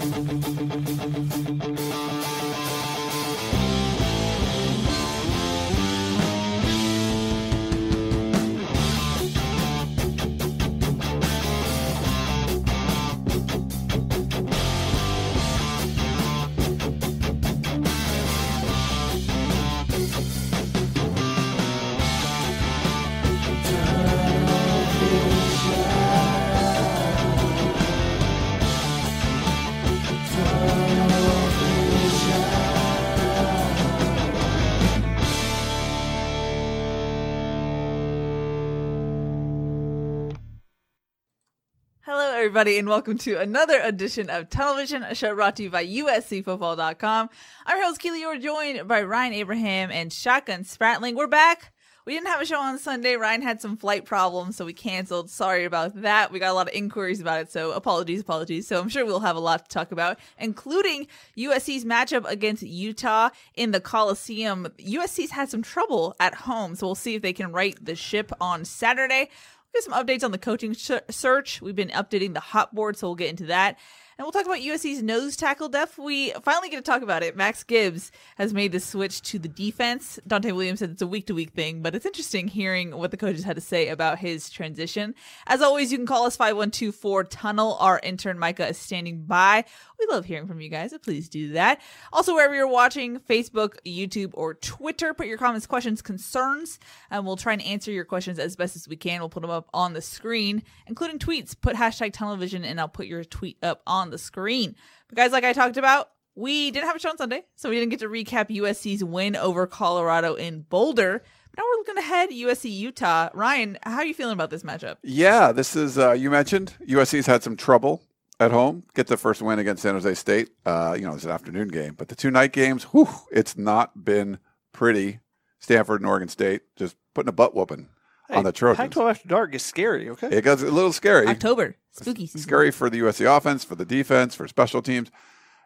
Hello, everybody, and welcome to another edition of Tunnel Vision, a show brought to you by USCFootball.com. I'm your host, Keely. You're joined by Ryan Abraham and Shotgun Spratling. We're back. We didn't have a show on Sunday. Ryan had some flight problems, so we canceled. Sorry about that. We got a lot of inquiries about it, so apologies, apologies. So I'm sure we'll have a lot to talk about, including USC's matchup against Utah in the Coliseum. USC's had some trouble at home, so we'll see if they can right the ship on Saturday. We'll get some updates on the coaching search. We've been updating the hot board, so we'll get into that. And we'll talk about USC's nose tackle depth. We finally get to talk about it. Max Gibbs has made the switch to the defense. Donte Williams said it's a week to week thing, but it's interesting hearing what the coaches had to say about his transition. As always, you can call us 5124 Tunnel. Our intern Micah is standing by. We love hearing from you guys, so please do that. Also, wherever you're watching, Facebook, YouTube, or Twitter, put your comments, questions, concerns, and we'll try and answer your questions as best as we can. We'll put them up on the screen, including tweets. Put hashtag tunnel vision, and I'll put your tweet up on the screen. But guys, like I talked about, we didn't have a show on Sunday, so we didn't get to recap USC's win over Colorado in Boulder. Now we're looking ahead, USC Utah. Ryan, how are you feeling about this matchup? Yeah, this is uh, you mentioned USC's had some trouble at home. Get the first win against San Jose State. Uh, you know, it's an afternoon game, but the two night games, whew, it's not been pretty. Stanford and Oregon State just putting a butt whooping on the Trojans. Pac-12 after dark is scary. Okay. It gets a little scary. October, spooky season. Scary for the USC offense, for the defense, for special teams.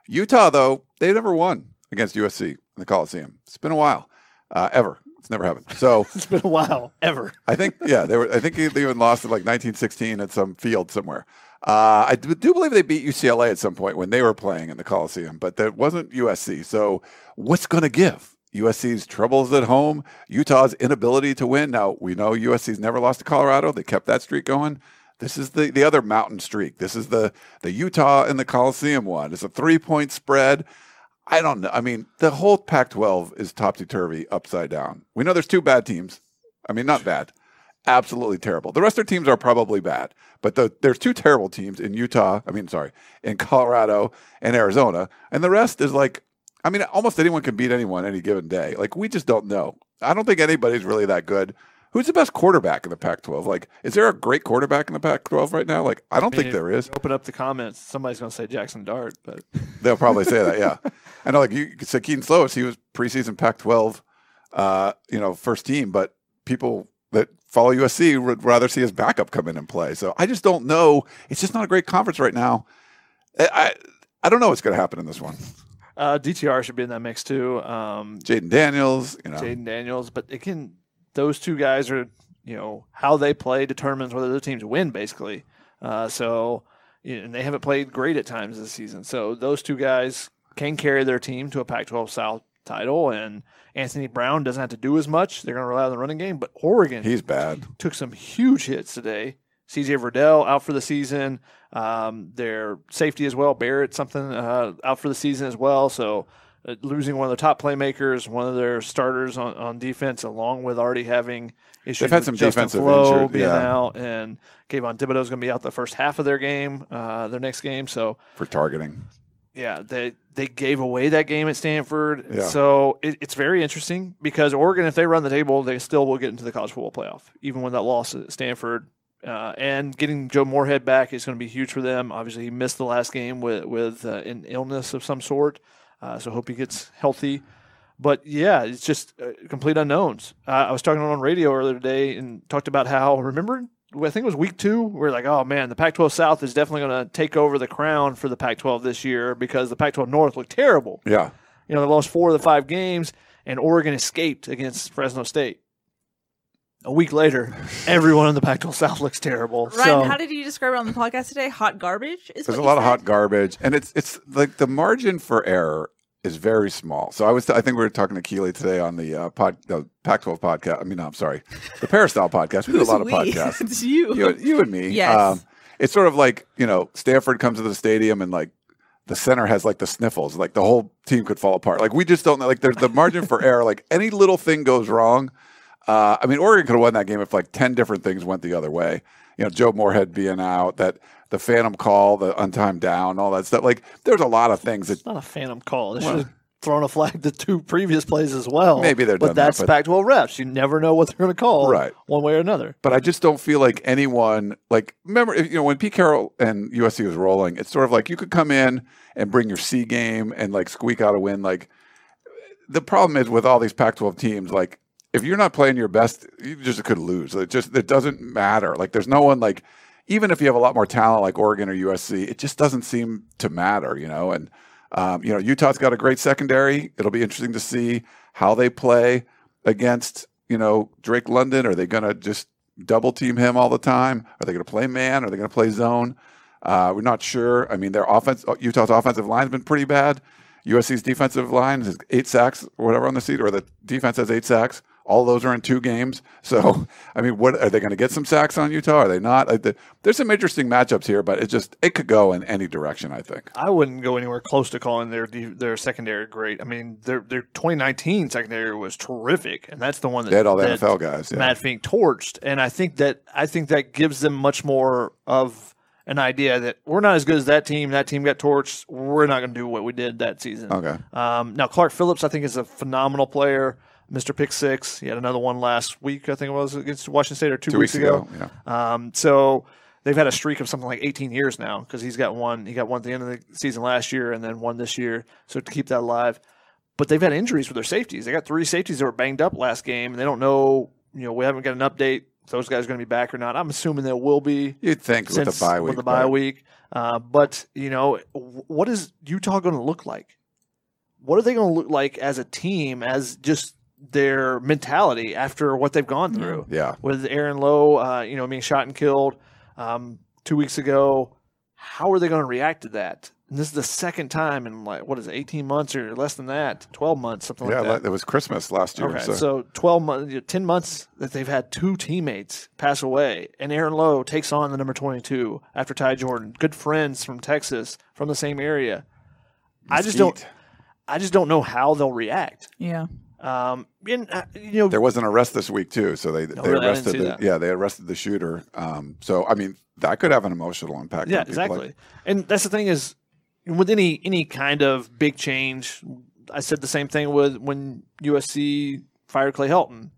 Utah, though, they never won against USC in the Coliseum. It's been a while, uh, ever. It's never happened. So It's been a while, ever. I think, yeah, they were. I think they even lost in like 1916 at some field somewhere. Uh, I do believe they beat UCLA at some point when they were playing in the Coliseum, but that wasn't USC. So what's going to give? USC's troubles at home, Utah's inability to win. Now we know USC's never lost to Colorado; they kept that streak going. This is the, the other mountain streak. This is the the Utah and the Coliseum one. It's a three point spread. I don't know. I mean, the whole Pac 12 is topsy turvy, upside down. We know there's two bad teams. I mean, not bad, absolutely terrible. The rest of their teams are probably bad, but the, there's two terrible teams in Utah. I mean, sorry, in Colorado and Arizona. And the rest is like, I mean, almost anyone can beat anyone any given day. Like, we just don't know. I don't think anybody's really that good. Who's the best quarterback in the Pac 12? Like, is there a great quarterback in the Pac 12 right now? Like, I don't I mean, think there is. Open up the comments. Somebody's going to say Jackson Dart, but They'll probably say that, yeah. I know, like you said, Kedon Slovis, he was preseason Pac-12, uh, you know, first team, but people follow USC would rather see his backup come in and play. So I just don't know. It's just not a great conference right now. I I, don't know what's going to happen in this one. uh, DTR should be in that mix too. Um, Jayden Daniels, you know, Jayden Daniels, but again, those two guys are you know how they play determines whether the teams win basically. Uh, so and they haven't played great at times this season. So those two guys can carry their team to a Pac-12 South title, and Anthony Brown doesn't have to do as much. They're going to rely on the running game, but Oregon he's bad. took some huge hits today. CJ Verdell out for the season. Um, their safety as well, Barrett something uh, out for the season as well. So uh, losing one of their top playmakers, one of their starters on, on defense, along with already having issues They've had with some Justin defensive Flo injured- being yeah. out, and Kayvon Thibodeaux is going to be out the first half of their game, uh, their next game. So for targeting. Yeah, they they gave away that game at Stanford. Yeah. So it, it's very interesting because Oregon, if they run the table, they still will get into the college football playoff, even with that loss at Stanford. Uh, and getting Joe Moorhead back is going to be huge for them. Obviously, he missed the last game with with uh, an illness of some sort, uh, so hope he gets healthy. But yeah, it's just uh, complete unknowns. Uh, I was talking on radio earlier today and talked about how remember I think it was week two. We are like, oh man, the Pac-12 South is definitely going to take over the crown for the Pac-12 this year because the Pac-12 North looked terrible. Yeah. You know, they lost four of the five games, and Oregon escaped against Fresno State. A week later, everyone in the Pac-12 South looks terrible. Ryan, so how did you describe it on the podcast today? Hot garbage? Is There's a lot you of hot garbage, and it's it's like the margin for error is very small. So I was I think we were talking to Keely today on the uh, pod the Pac-12 podcast. I mean, no, I'm sorry, the Peristyle podcast. We do a lot of we? podcasts. it's you. you, you and me. Um, Yes. it's sort of like you know, Stanford comes to the stadium and like the center has like the sniffles, like the whole team could fall apart. Like we just don't know. Like there's the margin for error. Like any little thing goes wrong. Uh, I mean, Oregon could have won that game if like ten different things went the other way. You know, Joe Moorhead being out, that the phantom call, the untimed down, all that stuff. Like there's a lot of things that it's not a phantom call. They Well- should have thrown a flag the two previous plays as well. Maybe they're but done that, that's but- Pac-12 refs. You never know what they're going to call, Right. One way or another. but I just don't feel like anyone like remember you know when Pete Carroll and USC was rolling, it's sort of like you could come in and bring your C game and like squeak out a win. Like the problem is with all these Pac-12 teams, like if you're not playing your best, you just could lose. It just it doesn't matter. Like there's no one like even if you have a lot more talent like Oregon or USC, it just doesn't seem to matter, you know. And um, you know Utah's got a great secondary. It'll be interesting to see how they play against you know Drake London. Are they going to just double team him all the time? Are they going to play man? Are they going to play zone? Uh, we're not sure. I mean, their offense, Utah's offensive line's been pretty bad. USC's defensive line has eight sacks or whatever on the seat, or the defense has eight sacks. All those are in two games. So, I mean, what are they going to get some sacks on Utah? Are they not? There's some interesting matchups here, but it just it could go in any direction. I think. I wouldn't go anywhere close to calling their their secondary great. I mean, their their 2019 secondary was terrific, and that's the one that They had all the NFL guys. Yeah. Matt Fink torched, and I think that I think that gives them much more of an idea that we're not as good as that team. That team got torched. We're not going to do what we did that season. Okay. Um, now Clark Phillips, I think, is a phenomenal player. Mr. Pick Six. He had another one last week. I think it was against Washington State or two, Two weeks ago. Yeah. um, so they've had a streak of something like 18 years now because he's got one. He got one at the end of the season last year and then one this year. So to keep that alive, but they've had injuries with their safeties. They got three safeties that were banged up last game, and they don't know. You know, we haven't got an update. If those guys are going to be back or not? I'm assuming they will be You'd think with since the bye week. with the bye but- week. Uh, but you know, what is Utah going to look like? What are they going to look like as a team? As just their mentality after what they've gone through Yeah. with Aaron Lowe, uh, you know, being shot and killed um, two weeks ago. How are they going to react to that? And this is the second time in like what is it, eighteen months or less than that, twelve months, something Yeah. like that. Yeah, It was Christmas last year. Okay, so. so, 12 months, 10 months that they've had two teammates pass away, and Aaron Lowe takes on the number 22 after Ty Jordan, good friends from Texas, from the same area. I just don't, I just don't know how they'll react. Yeah. Um, and, uh, you know, There was an arrest this week too, so they they really? Arrested the that. yeah they arrested the shooter. Um, so I mean that could have an emotional impact. yeah, people. Like- exactly. and that's the thing is, with any any kind of big change, I said the same thing with when USC fired Clay Helton.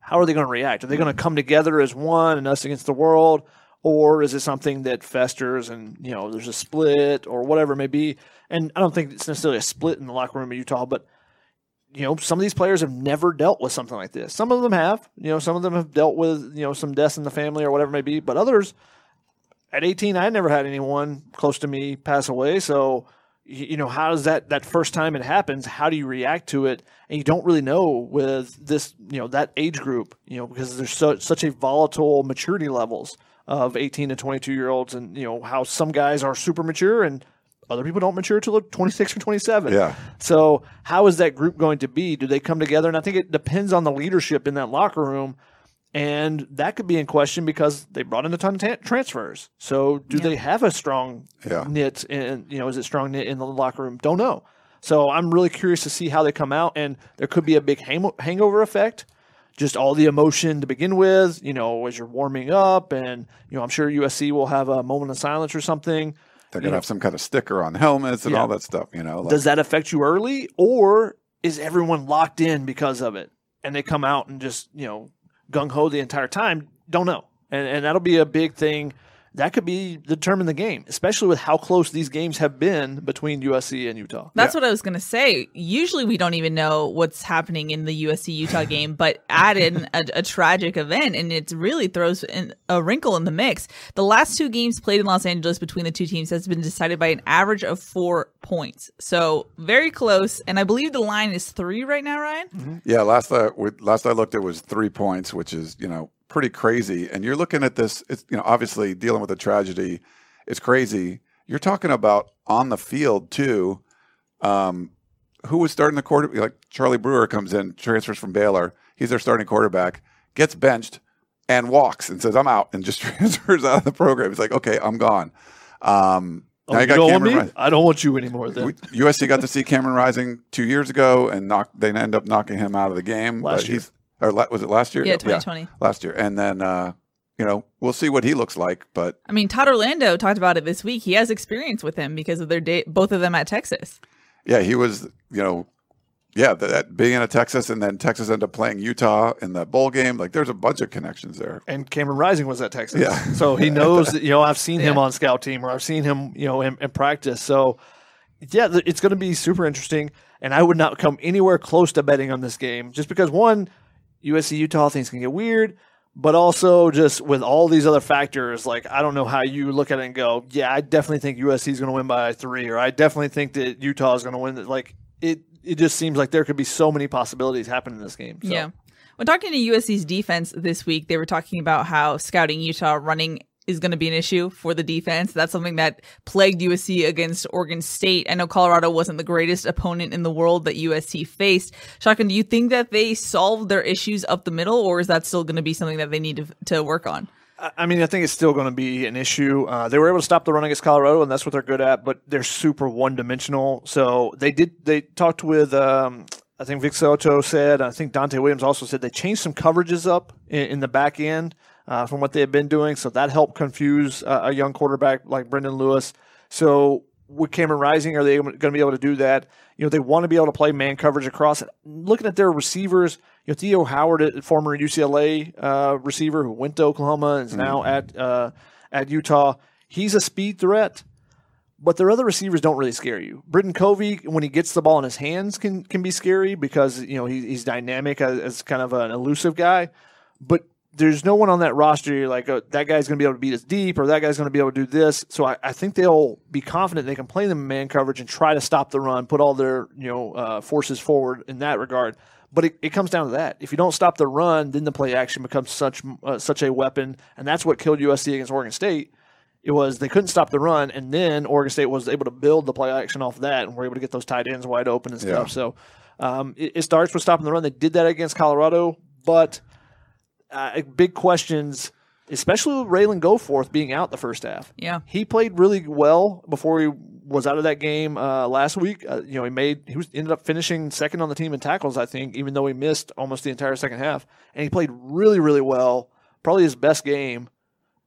How are they going to react? Are they going to come together as one and us against the world, or is it something that festers and you know there's a split or whatever it may be? And I don't think it's necessarily a split in the locker room of Utah, but you know some of these players have never dealt with something like this. Some of them have, you know, some of them have dealt with you know some deaths in the family or whatever it may be, but others at 18 i never had anyone close to me pass away so you know how does that that first time it happens how do you react to it and you don't really know with this you know that age group you know because there's so, such a volatile maturity levels of 18 to 22 year olds and you know how some guys are super mature and other people don't mature till 26 or 27 Yeah. so how is that group going to be do they come together and i think it depends on the leadership in that locker room and that could be in question because they brought in a ton of ta- transfers. So, do Yeah. they have a strong Yeah. knit? And you know, is it strong knit in the locker room? Don't know. So, I'm really curious to see how they come out, and there could be a big hang- hangover effect. Just all the emotion to begin with, you know, as you're warming up, and you know, I'm sure USC will have a moment of silence or something. They're gonna have some kind of sticker on helmets and Yeah. all that stuff. You know, like- Does that affect you early, or is everyone locked in because of it, and they come out and just you know gung ho the entire time? Don't know, and and that'll be a big thing that could be determine the game, especially with how close these games have been between USC and Utah. That's what I was going to say. Usually we don't even know what's happening in the USC Utah game, but add in a, a tragic event and it really throws in a wrinkle in the mix. The last two games played in Los Angeles between the two teams has been decided by an average of four points. So very close. And I believe the line is three right now, Ryan? Mm-hmm. Yeah, last I last I looked, it was three points, which is you know pretty crazy. And you're looking at this, it's, you know, obviously dealing with a tragedy is crazy. You're talking about on the field too. Um, who was starting the quarter? Like Charlie Brewer comes in, transfers from Baylor. He's their starting quarterback, gets benched, and walks and says, "I'm out," and just transfers out of the program. He's like, "Okay, I'm gone." Um, oh, now you, got Cameron. I don't want you anymore. Then USC got to see Cameron Rising two years ago, and knock, they end up knocking him out of the game. Last year or was it last year? Yeah, 2020. Yeah, last year. And then, uh, you know, we'll see what he looks like. But I mean, Todd Orlando talked about it this week. He has experience with him because of their date, both of them at Texas. Yeah, he was, you know, yeah, that being in a Texas and then Texas ended up playing Utah in the bowl game. Like, there's a bunch of connections there. And Cameron Rising was at Texas, yeah. So he knows. that, you know, I've seen him on scout team or I've seen him, you know, in, in practice. So yeah, it's going to be super interesting. And I would not come anywhere close to betting on this game just because one, USC Utah things can get weird, but also just with all these other factors, like I don't know how you look at it and go, yeah, I definitely think USC is going to win by three, or I definitely think that Utah is going to win. Like it, it just seems like there could be so many possibilities happening in this game. So. Yeah. When talking to USC's defense this week, they were talking about how scouting Utah running is going to be an issue for the defense. That's something that plagued USC against Oregon State. I know Colorado wasn't the greatest opponent in the world that USC faced. Shotgun, do you think that they solved their issues up the middle, or is that still going to be something that they need to, to work on? I mean, I think it's still going to be an issue. Uh, they were able to stop the run against Colorado, and that's what they're good at. But they're super one dimensional. So they did. They talked with. Um, I think Vic Soto said. I think Donte Williams also said they changed some coverages up in, in the back end uh, from what they had been doing. So that helped confuse uh, a young quarterback like Brendon Lewis. So with Cameron Rising, are they going to be able to do that? You know, they want to be able to play man coverage across. Looking at their receivers, you know, Theo Howard, a former UCLA uh, receiver who went to Oklahoma and is mm-hmm. now at uh, at Utah. He's a speed threat, but their other receivers don't really scare you. Britain Covey, when he gets the ball in his hands, can can be scary because you know he, he's dynamic as, as kind of an elusive guy. But there's no one on that roster you're like, oh, that guy's going to be able to beat us deep or that guy's going to be able to do this. So I, I, think they'll be confident they can play them in man coverage and try to stop the run, put all their you know uh, forces forward in that regard. But it, it, comes down to that. If you don't stop the run, then the play action becomes such uh, such a weapon, and that's what killed USC against Oregon State. It was they couldn't stop the run, and then Oregon State was able to build the play action off of that, and were able to get those tight ends wide open and stuff. Yeah. So um, it, it starts with stopping the run. They did that against Colorado, but uh, big questions, especially with Ralen Goforth being out the first half. Yeah, he played really well before he was out of that game uh, last week. Uh, you know, he made he was ended up finishing second on the team in tackles, I think, even though he missed almost the entire second half, and he played really, really well. Probably his best game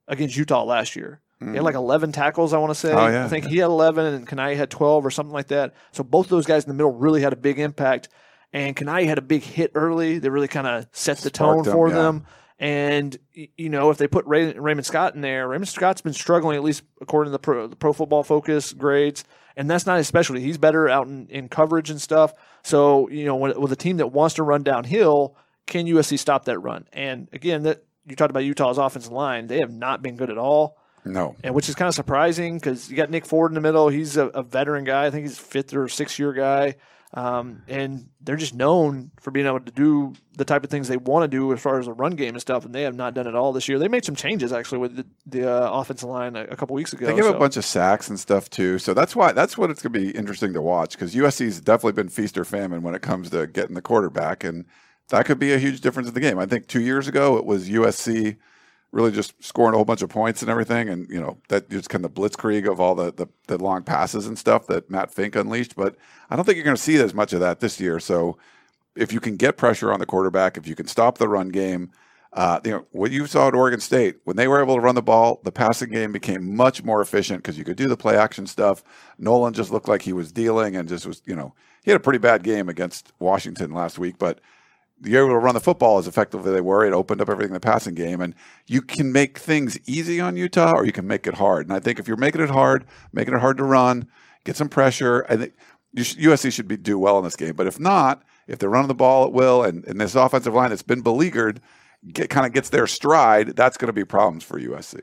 against Utah last year. He had mm. like 11 tackles, I want to say. Oh, yeah. I think he had 11 and Kana'i had 12 or something like that. So both those guys in the middle really had a big impact. And Kana'i had a big hit early that really kind of set the tone for yeah. them. And you know, if they put Ray, Raymond Scott in there, Raymond Scott's been struggling at least according to the pro, the pro Football Focus grades, and that's not his specialty. He's better out in, in coverage and stuff. So you know, with a team that wants to run downhill, can USC stop that run? And again, that you talked about Utah's offensive line; they have not been good at all. No, and which is kind of surprising because you got Nick Ford in the middle. He's a, a veteran guy. I think he's fifth or sixth year guy. Um, and they're just known for being able to do the type of things they want to do as far as the run game and stuff, and they have not done it all this year. They made some changes actually with the, the uh, offensive line a, a, couple weeks ago. They gave so. a bunch of sacks and stuff too, so that's why that's what it's going to be interesting to watch because USC's definitely been feast or famine when it comes to getting the quarterback, and that could be a huge difference in the game. I think two years ago it was USC really just scoring a whole bunch of points and everything. And, you know, that just kind of blitzkrieg of all the, the, the long passes and stuff that Matt Fink unleashed. But I don't think you're going to see as much of that this year. So if you can get pressure on the quarterback, if you can stop the run game, uh, you know, what you saw at Oregon State, when they were able to run the ball, the passing game became much more efficient because you could do the play action stuff. Nolan just looked like he was dealing and just was, you know, he had a pretty bad game against Washington last week, but you're able to run the football as effectively they were. It opened up everything in the passing game, and you can make things easy on Utah, or you can make it hard. And I think if you're making it hard, making it hard to run, get some pressure. I think USC should be do well in this game. But if not, if they're running the ball at will, and, and this offensive line that's been beleaguered get, kind of gets their stride, that's going to be problems for USC.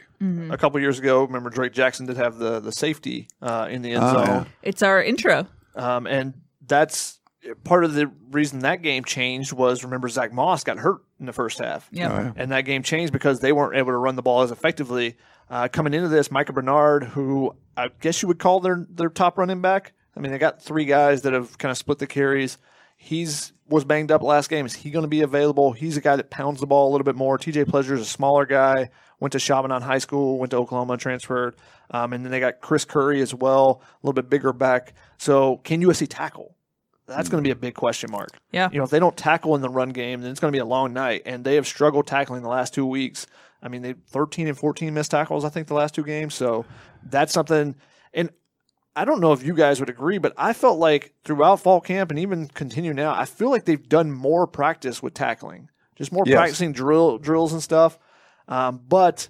A couple years ago, remember Drake Jackson did have the the safety uh, in the end Oh, zone. yeah. It's our intro. Um, and that's part of the reason that game changed was remember Zach Moss got hurt in the first half. Yeah. Oh, yeah. And that game changed because they weren't able to run the ball as effectively. Uh, coming into this, Micah Bernard, who I guess you would call their their top running back. I mean, they got three guys that have kind of split the carries. He's was banged up last game. Is he going to be available? He's a guy that pounds the ball a little bit more. TJ Pledger is a smaller guy. Went to Chaminade High School. Went to Oklahoma. Transferred. Um, and then they got Chris Curry as well, a little bit bigger back. So can USC tackle? That's going to be a big question mark. Yeah. You know, if they don't tackle in the run game, then it's going to be a long night. And they have struggled tackling the last two weeks. I mean, they 13 and 14 missed tackles, I think, the last two games. So that's something. And I don't know if you guys would agree, but I felt like throughout fall camp and even continue now, I feel like they've done more practice with tackling, just more Yes. practicing drill drills and stuff. Um, but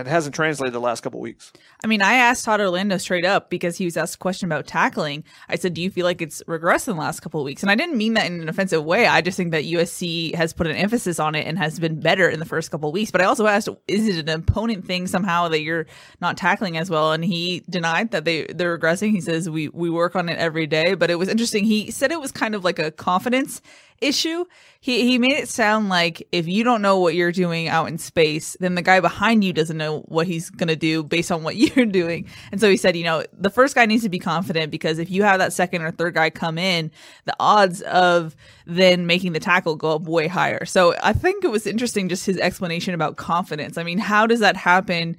it hasn't translated the last couple weeks. I mean, I asked Todd Orlando straight up because he was asked a question about tackling. I said, "Do you feel like it's regressed in the last couple weeks?" And I didn't mean that in an offensive way. I just think that USC has put an emphasis on it and has been better in the first couple weeks. But I also asked, "Is it an opponent thing somehow that you're not tackling as well?" And he denied that they they're regressing. He says, "We we work on it every day." But it was interesting. He said it was kind of like a confidence issue. He he made it sound like if you don't know what you're doing out in space, then the guy behind you doesn't know what he's gonna do based on what you're doing. And so he said, you know, the first guy needs to be confident because if you have that second or third guy come in, the odds of then making the tackle go up way higher. So I think it was interesting just his explanation about confidence. I mean, how does that happen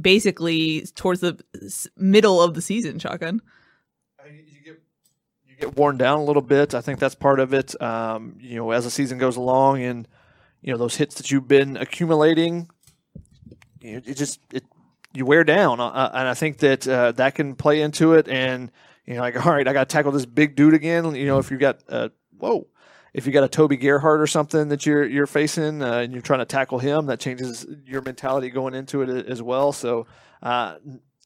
basically towards the middle of the season, Shotgun? Get worn down a little bit. I think that's part of it. Um, you know, as the season goes along, and you know those hits that you've been accumulating, it just it you wear down, uh, and I think that uh, that can play into it. And you know, like all right, I got to tackle this big dude again. You know, if you got uh, whoa. If you got a Toby Gerhart or something that you're you're facing uh, and you're trying to tackle him, that changes your mentality going into it as well. So uh,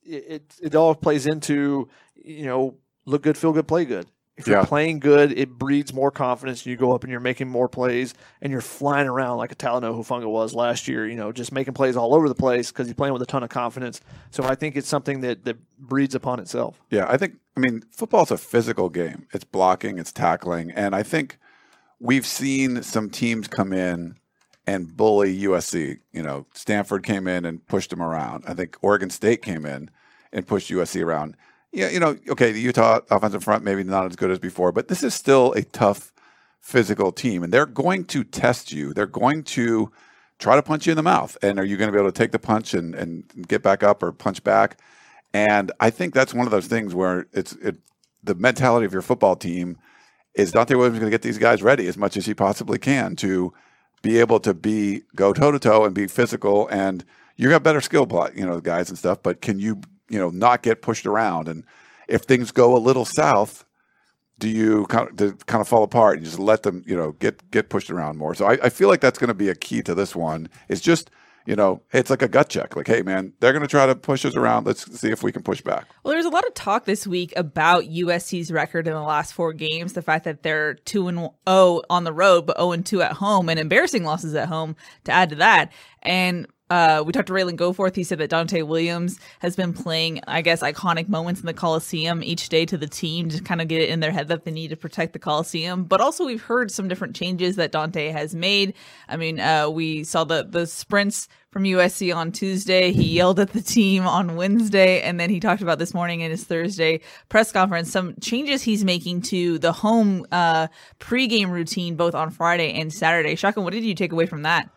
it it all plays into you know look good, feel good, play good. If you're Yeah. playing good, it breeds more confidence. You go up and you're making more plays, and you're flying around like a Talanoa Hufanga was last year. You know, just making plays all over the place because you're playing with a ton of confidence. So I think it's something that that breeds upon itself. Yeah, I think I mean football's a physical game. It's blocking, it's tackling, and I think we've seen some teams come in and bully USC. You know, Stanford came in and pushed them around. I think Oregon State came in and pushed USC around. Yeah, you know, okay, the Utah offensive front maybe not as good as before, but this is still a tough physical team, and they're going to test you. They're going to try to punch you in the mouth, and are you going to be able to take the punch and, and get back up or punch back? And I think that's one of those things where it's it, the mentality of your football team is Donte Williams going to get these guys ready as much as he possibly can to be able to be go toe to toe and be physical. And you got better skill, plot, you know, the guys and stuff. But can you, you know, not get pushed around? And if things go a little south, do you kind of, do kind of fall apart and just let them, you know, get get pushed around more? So I, I feel like that's going to be a key to this one. it's just you know, it's like a gut check. Like, hey, man, they're going to try to push us around. Let's see if we can push back. Well, there's a lot of talk this week about USC's record in the last four games. The fact that they're two and zero oh, on the road, but zero and two at home, and embarrassing losses at home. To add to that, and uh, we talked to Ralen Goforth. He said that Donte Williams has been playing, I guess, iconic moments in the Coliseum each day to the team to kind of get it in their head that they need to protect the Coliseum. But also, we've heard some different changes that Donte has made. I mean, uh, we saw the the sprints from USC on Tuesday. He yelled at the team on Wednesday, and then he talked about this morning in his Thursday press conference some changes he's making to the home uh, pregame routine both on Friday and Saturday. Shotgun, what did you take away from that?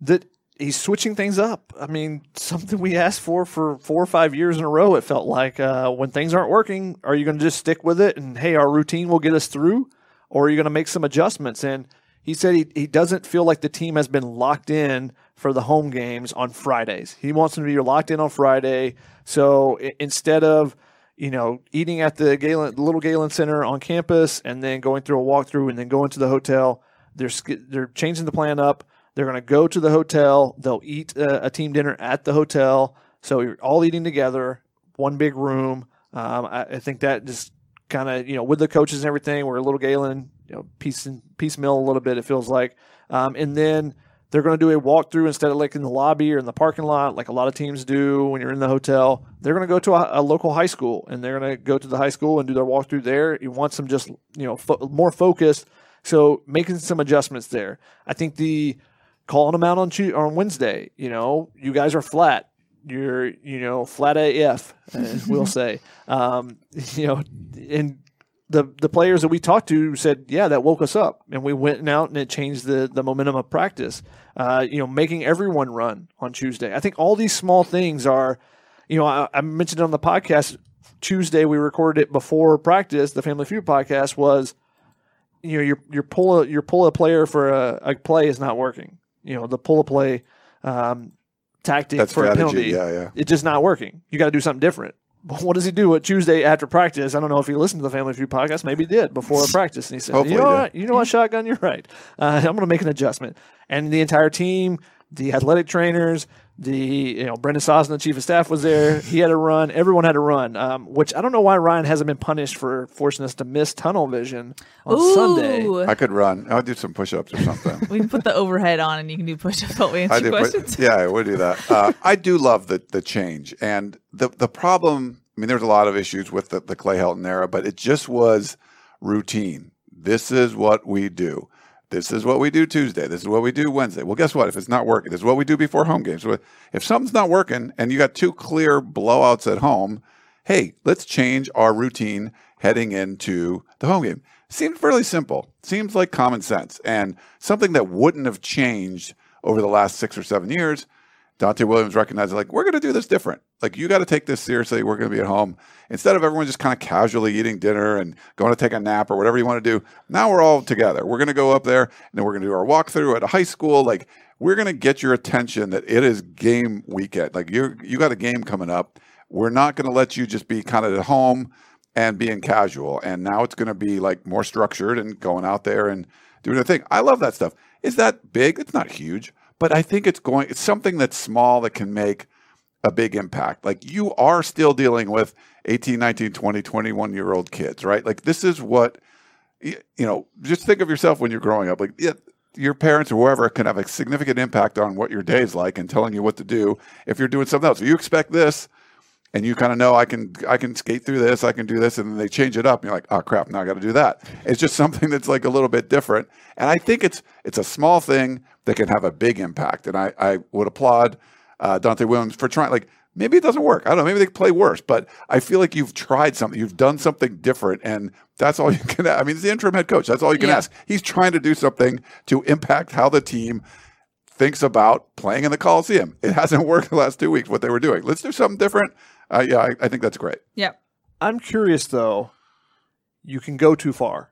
That he's switching things up. I mean, something we asked for for four or five years in a row. It felt like uh, when things aren't working, are you going to just stick with it and hey, our routine will get us through, or are you going to make some adjustments? And he said he he doesn't feel like the team has been locked in for the home games on Fridays. He wants them to be locked in on Friday. So i- instead of you know eating at the Galen, little Galen Center on campus and then going through a walkthrough and then going to the hotel, They're they're changing the plan up. They're going to go to the hotel. They'll eat a, a team dinner at the hotel. So you're all eating together, one big room. Um, I, I think that just kind of you know with the coaches and everything, we're a little Galen, you know, piece and piecemeal a little bit. It feels like, um, and then they're going to do a walkthrough instead of like in the lobby or in the parking lot, like a lot of teams do when you're in the hotel. They're going to go to a, a local high school and they're going to go to the high school and do their walkthrough there. You want some just you know fo- more focused, so making some adjustments there. I think the calling them out on Tuesday, on Wednesday. You know, you guys are flat. You're you know flat AF, as we'll say. Um, you know, and the the players that we talked to said, yeah, that woke us up, and we went out and it changed the the momentum of practice. Uh, you know, making everyone run on Tuesday. I think all these small things are, you know, I, I mentioned on the podcast Tuesday we recorded it before practice. The Family Feud podcast was, you know, your your pull a, your pull a player for a, a play is not working. You know, the pull a play um, tactic That for a penalty, yeah, yeah. it's just not working. You got to do something different. But what does he do at Tuesday after practice? I don't know if he listened to the Family Feud podcast. Maybe he did before practice, and he said, Hopefully "You know he what? You know what, shotgun? You're right. Uh, I'm going to make an adjustment." And the entire team, the athletic trainers, the you know Brendan Sosna, the chief of staff, was there. He had to run. Everyone had to run. Um, which I don't know why Ryan hasn't been punished for forcing us to miss tunnel vision on Sunday. Ooh. I could run. I'll do some push-ups or something. We can put the overhead on and you can do push-ups while we answer I do, questions. but, yeah, I would do that. Uh, I do love the the change and the the problem. I mean, there's a lot of issues with the, the Clay Helton era, but it just was routine. This is what we do. This is what we do Tuesday. This is what we do Wednesday. Well, guess what? If it's not working, this is what we do before home games. If something's not working and you got two clear blowouts at home, hey, let's change our routine heading into the home game. Seems fairly simple. Seems like common sense and something that wouldn't have changed over the last six or seven years. Donte Williams recognized like we're going to do this different. Like you got to take this seriously. We're going to be at home instead of everyone just kind of casually eating dinner and going to take a nap or whatever you want to do. Now we're all together. We're going to go up there and then we're going to do our walkthrough at a high school. Like we're going to get your attention that it is game weekend. Like you you got a game coming up. We're not going to let you just be kind of at home and being casual. And now it's going to be like more structured and going out there and doing a thing. I love that stuff. Is that big? It's not huge, but I think it's going. It's something that's small that can make a big impact. Like you are still dealing with 18, 19, 20, 21 year old kids, right? Like this is what you know, just think of yourself when you're growing up. Like yeah, your parents or whoever can have a significant impact on what your day is like and telling you what to do if you're doing something else. You expect this and you kind of know I can I can skate through this, I can do this, and then they change it up, and you're like, oh crap, now I got to do that. It's just something that's like a little bit different, and I think it's it's a small thing that can have a big impact, and I I would applaud uh, Donte Williams for trying. Like maybe it doesn't work, I don't know, maybe they play worse, but I feel like you've tried something, you've done something different, and that's all you can. I mean, he's the interim head coach. That's all you can Yeah. ask. He's trying to do something to impact how the team thinks about playing in the Coliseum. It hasn't worked the last two weeks, what they were doing. Let's do something different. Uh, yeah, I, I think that's great. Yeah. I'm curious though. You can go too far.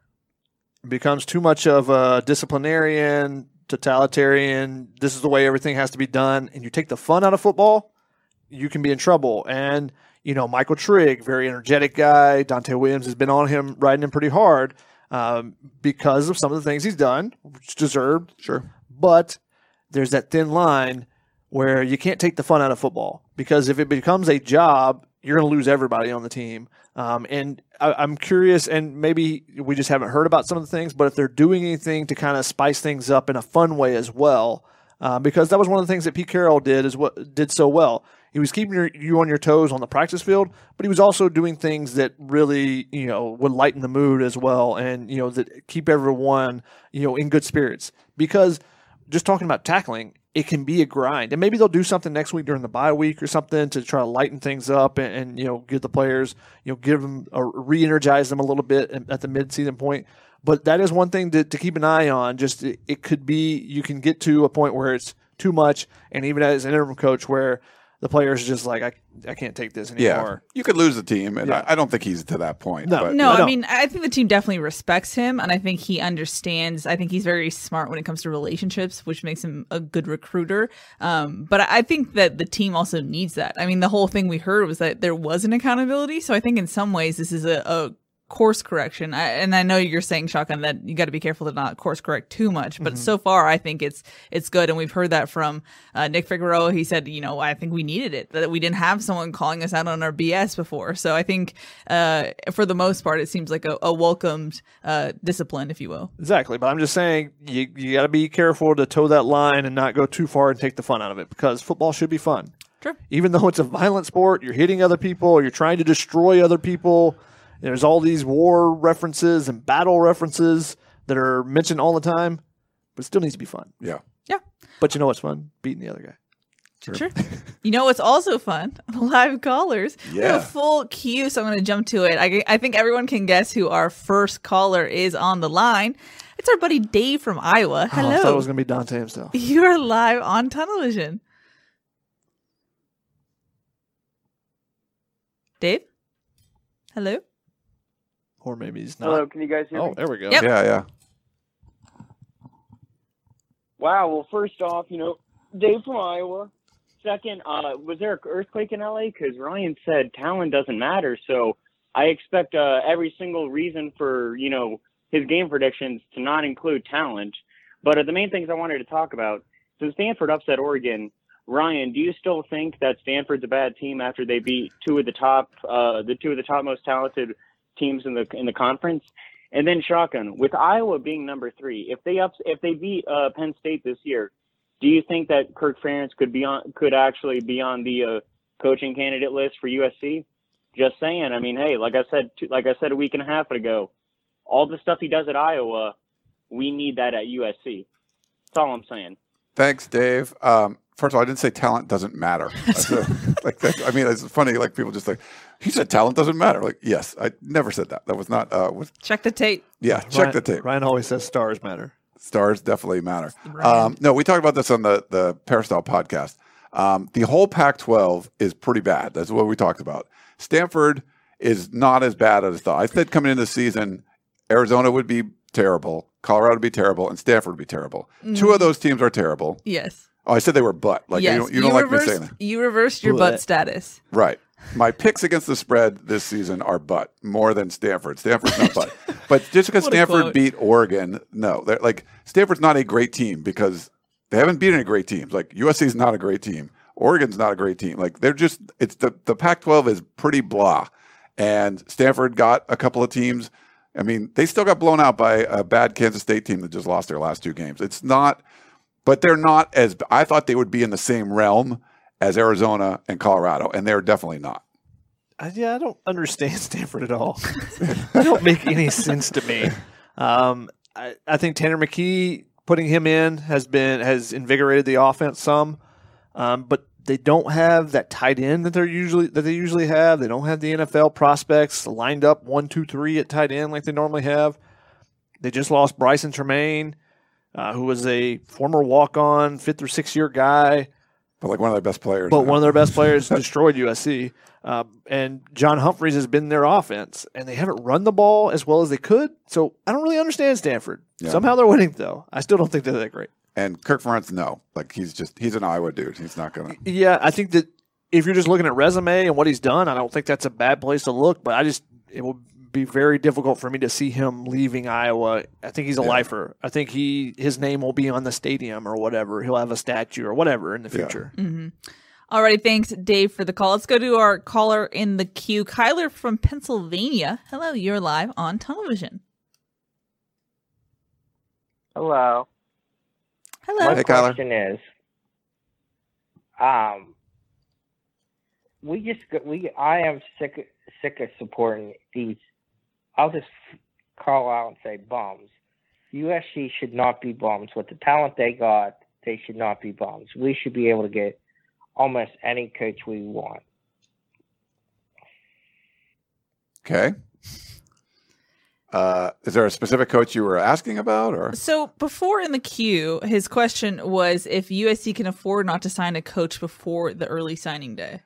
It becomes too much of a disciplinarian, totalitarian. This is the way everything has to be done, and you take the fun out of football. You can be in trouble. And you know, Michael Trigg, very energetic guy. Donte Williams has been on him, riding him pretty hard um, because of some of the things he's done, which deserved. Sure. But there's that thin line where you can't take the fun out of football because if it becomes a job, you're going to lose everybody on the team. Um, and I, I'm curious, and maybe we just haven't heard about some of the things, but if they're doing anything to kind of spice things up in a fun way as well, uh, because that was one of the things that Pete Carroll did is what did so well. He was keeping your, you on your toes on the practice field, but he was also doing things that really, you know, would lighten the mood as well, and you know that keep everyone, you know, in good spirits. Because just talking about tackling, it can be a grind, and maybe they'll do something next week during the bye week or something to try to lighten things up and, and you know give the players, you know, give them re-energize them a little bit at at the mid-season point. But that is one thing to, to keep an eye on. Just it, it could be you can get to a point where it's too much, and even as an interim coach, where the players are just like I, I can't take this anymore. Yeah. anymore. You could lose the team, and Yeah. I, I don't think he's to that point. No. but- No, I I mean, I think the team definitely respects him, and I think he understands. I think he's very smart when it comes to relationships, which makes him a good recruiter. Um, but I I think that the team also needs that. I mean, the whole thing we heard was that there was an accountability, so I think in some ways this is a, a course correction. I, and I know you're saying shotgun that you got to be careful to not course correct too much, but Mm-hmm. so far I think it's it's good, and we've heard that from uh, Nick Figueroa. He said, you know, I think we needed it that we didn't have someone calling us out on our BS before. So I think uh, for the most part, it seems like a, a welcomed uh, discipline, if you will. Exactly, but I'm just saying you you got to be careful to toe that line and not go too far and take the fun out of it because football should be fun. Sure. Even though it's a violent sport, you're hitting other people, you're trying to destroy other people. There's all these war references and battle references that are mentioned all the time, but it still needs to be fun. Yeah. Yeah. But you know what's fun? Beating the other guy. Sure. you know what's also fun? Live callers. We have Yeah. a full queue, so I'm going to jump to it. I, I think everyone can guess who our first caller is on the line. It's our buddy Dave from Iowa. Oh, I thought it was going to be Donte himself. you are live on tunnel vision. Dave? Hello? Or maybe he's not. Hello, can you guys hear me? Oh, me? there we go. Yep. Yeah, yeah. Wow. Well, first off, you know, Dave from Iowa. Second, uh, was there an earthquake in LA? Because Ryan said talent doesn't matter. So I expect uh, every single reason for you know his game predictions to not include talent. But uh, the main things I wanted to talk about since Stanford upset Oregon. Ryan, do you still think that Stanford's a bad team after they beat two of the top, uh, the two of the top most talented teams in the in the conference? And then shotgun with Iowa being number three. If they ups, if they beat uh, Penn State this year, do you think that Kirk Ferentz could be on could actually be on the uh, coaching candidate list for USC? Just saying. I mean, hey, like I said, like I said a week and a half ago, all the stuff he does at Iowa, we need that at USC. That's all I'm saying. Thanks, Dave. Um, first of all, I didn't say talent doesn't matter. I like that, I mean, it's funny. Like people just like he said talent doesn't matter. Like yes, I never said that. That was not. Uh, was, Check the tape. yeah, check Ryan, the tape. Ryan always says stars matter. Stars definitely matter. Um, no, we talked about this on the the Peristyle podcast. Um, the whole Pac-12 is pretty bad. That's what we talked about. Stanford is not as bad as I thought. I said coming into the season, Arizona would be terrible, Colorado would be terrible, and Stanford would be terrible. Two of those teams are terrible. Yes. Oh, I said they were butt. Like yes. you don't, you don't like reversed, me saying that, You reversed your Blech. butt status. right? My picks against the spread this season are butt more than Stanford. Stanford's not butt, but just because What Stanford beat Oregon, no, they're like Stanford's not a great team because they haven't beaten a great team. Like USC is not a great team. Oregon's not a great team. Like they're just it's the the Pac-12 is pretty blah, and Stanford got a couple of teams. I mean, they still got blown out by a bad Kansas State team that just lost their last two games. It's not, but they're not as I thought they would be in the same realm as Arizona and Colorado, and they're definitely not. I, yeah, I don't understand Stanford at all. they don't make any sense to me. Um, I, I think Tanner McKee putting him in has been has invigorated the offense some, um, but they don't have that tight end that they're usually that they usually have. They don't have the NFL prospects lined up one, two, three at tight end like they normally have. They just lost Brycen Tremayne, uh, who was a former walk on fifth or sixth year guy. But like one of their best players. But now. one of their best players destroyed USC. Um, and John Humphreys has been their offense, and they haven't run the ball as well as they could. So I don't really understand Stanford. Yeah. Somehow they're winning, though. I still don't think they're that great. and Kirk Ferentz, no, like he's just he's an Iowa dude. He's not gonna. Yeah, I think that if you're just looking at resume and what he's done, I don't think that's a bad place to look. But I just it will be very difficult for me to see him leaving Iowa. I think he's a Yeah. lifer. I think he his name will be on the stadium or whatever. He'll have a statue or whatever in the Yeah. future. Alrighty, thanks, Dave, for the call. Let's go to our caller in the queue, Kyler from Pennsylvania. Hello, you're live on tunnel vision. Hello. Hello. My Hey, Kyler. question is, um, we just got- we I am sick sick of supporting these. I'll just call out and say bums. USC should not be bums. With the talent they got, they should not be bums. We should be able to get almost any coach we want. Okay. Uh, is there a specific coach you were asking about, or So before in the queue, his question was if USC can afford not to sign a coach before the early signing day.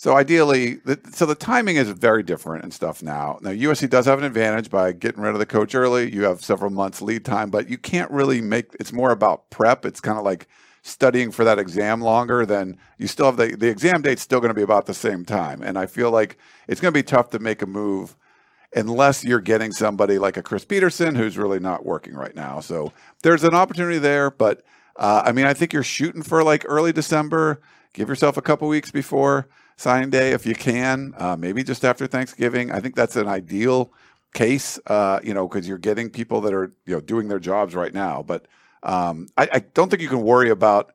So ideally, the, so the timing is very different and stuff now. Now USC does have an advantage by getting rid of the coach early. You have several months lead time, but you can't really make. It's more about prep. It's kind of like studying for that exam longer than you still have the the exam date's still going to be about the same time. And I feel like it's going to be tough to make a move. unless you're getting somebody like a Chris Petersen who's really not working right now. So there's an opportunity there, but uh, I mean, I think you're shooting for like early December. Give yourself a couple weeks before signing day if you can, uh, maybe just after Thanksgiving. I think that's an ideal case, uh, you know, because you're getting people that are you know doing their jobs right now. But um, I, I, don't think you can worry about.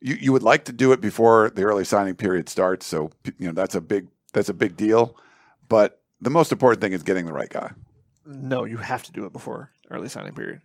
You, you would like to do it before the early signing period starts, so you know that's a big that's a big deal. But the most important thing is getting the right guy. No, you have to do it before early signing period.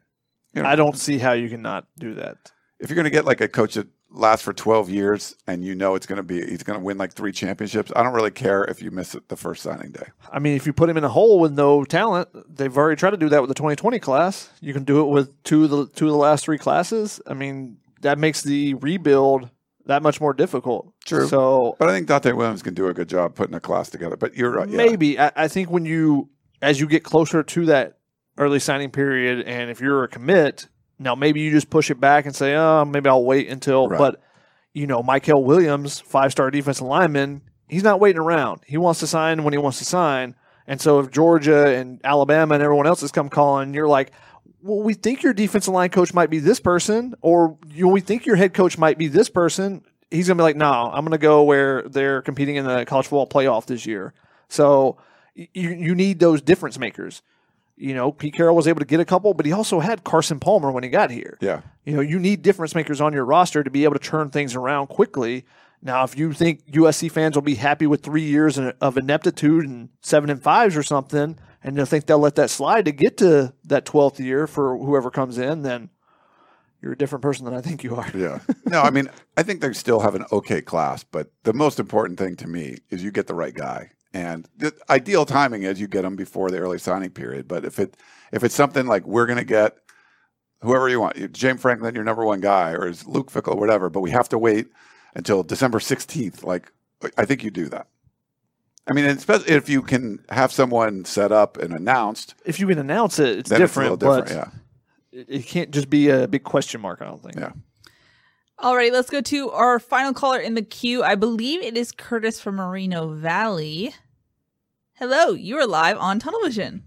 You know, I don't see how you can not do that. If you're going to get like a coach that lasts for 12 years and you know it's going to be he's going to win like three championships, I don't really care if you miss it the first signing day. I mean, if you put him in a hole with no talent, they've already tried to do that with the 2020 class. You can do it with two of the two of the last three classes. I mean, that makes the rebuild that much more difficult. True. So, but I think Donte Williams can do a good job putting a class together. But you're right. Yeah. Maybe I, I think when you as you get closer to that early signing period, and if you're a commit, now maybe you just push it back and say, "Oh, maybe I'll wait until." Right. But you know, Mykel Williams, five star defensive lineman, he's not waiting around. He wants to sign when he wants to sign. And so if Georgia and Alabama and everyone else has come calling, you're like, well, we think your defensive line coach might be this person, or you, we think your head coach might be this person. He's gonna be like, no, I'm gonna go where they're competing in the college football playoff this year. So you you need those difference makers. You know, Pete Carroll was able to get a couple, but he also had Carson Palmer when he got here. Yeah. You know, you need difference makers on your roster to be able to turn things around quickly. Now, if you think USC fans will be happy with three years of ineptitude and seven and fives or something, and they'll think they'll let that slide to get to that 12th year for whoever comes in, then you're a different person than I think you are. Yeah. No, I mean, I think they still have an okay class, but the most important thing to me is you get the right guy. And the ideal timing is you get them before the early signing period. But if it if it's something like we're going to get whoever you want, James Franklin, your number one guy, or is Luke Fickell, whatever, but we have to wait until December sixteenth. Like, I think you do that. I mean, especially if you can have someone set up and announced. If you can announce it, it's different. It's a different. but yeah. it, it can't just be a big question mark. I don't think. Yeah. All right, let's go to our final caller in the queue. I believe it is Curtis from Moreno Valley. Hello, you are live on Tunnel Vision.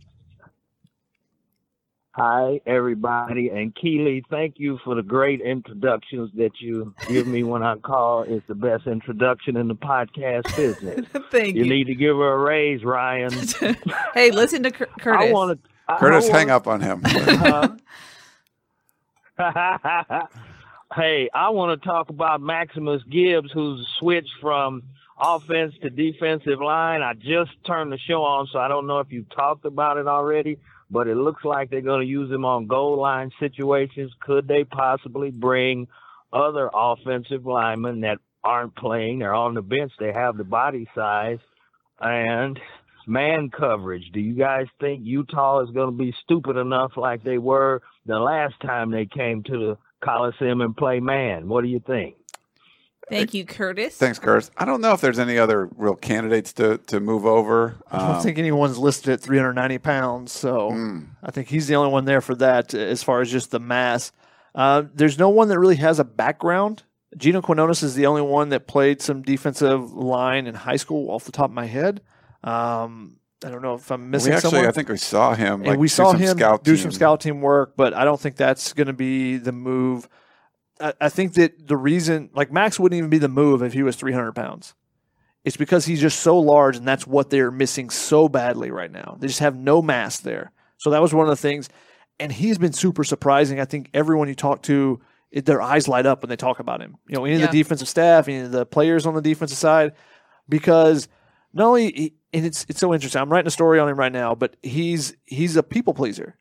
Hi, everybody. And Keely, thank you for the great introductions that you give me when I call. It's the best introduction in the podcast business. Thank You you. need to give her a raise, Ryan. hey, listen to Cur- Curtis. I want to. Curtis, hang up on him. hey, I want to talk about Maximus Gibbs, who's switched from offense to defensive line. I just turned the show on, so I don't know if you talked about it already, but it looks like they're going to use him on goal line situations. Could they possibly bring other offensive linemen that aren't playing? They're on the bench. They have the body size and man coverage. Do you guys think Utah is going to be stupid enough like they were the last time they came to the Coliseum and play man? What do you think? Thank you, Curtis. Thanks, Curtis. I don't know if there's any other real candidates to, to move over. I don't Um, think anyone's listed at 390 pounds, so mm, I think he's the only one there for that as far as just the mass. Uh, there's no one that really has a background. Gino Quinones is the only one that played some defensive line in high school off the top of my head. Um, I don't know if I'm missing we actually, someone. I think we saw him. like, we saw him do some scout team work, but I don't think that's going to be the move. I, I think that the reason, like Max, wouldn't even be the move if he was 300 pounds. It's because he's just so large, and that's what they're missing so badly right now. They just have no mass there. So that was one of the things, and he's been super surprising. I think everyone you talk to, it, their eyes light up when they talk about him. You know, any of the defensive staff, any of the players on the defensive side, because not only he- and it's it's so interesting. I'm writing a story on him right now, but he's he's a people pleaser.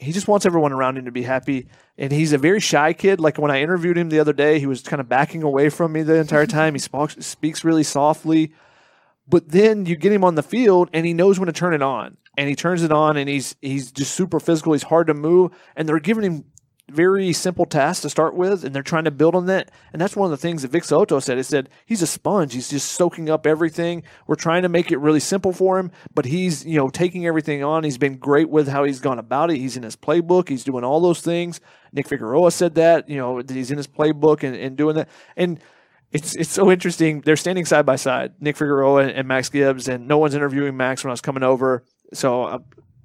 He just wants everyone around him to be happy, and he's a very shy kid. Like when I interviewed him the other day, he was kind of backing away from me the entire time. He speaks really softly, but then you get him on the field, and he knows when to turn it on, and he turns it on, and he's he's just super physical. He's hard to move, and they're giving him very simple tasks to start with, and they're trying to build on that. And that's one of the things that Vic Soto said. He said he's a sponge. He's just soaking up everything. We're trying to make it really simple for him, but he's you know taking everything on. He's been great with how he's gone about it. He's in his playbook. He's doing all those things. Nick Figueroa said that you know that he's in his playbook and, and doing that. And it's it's so interesting. They're standing side by side, Nick Figueroa and Max Gibbs, and no one's interviewing Max when I was coming over. So uh,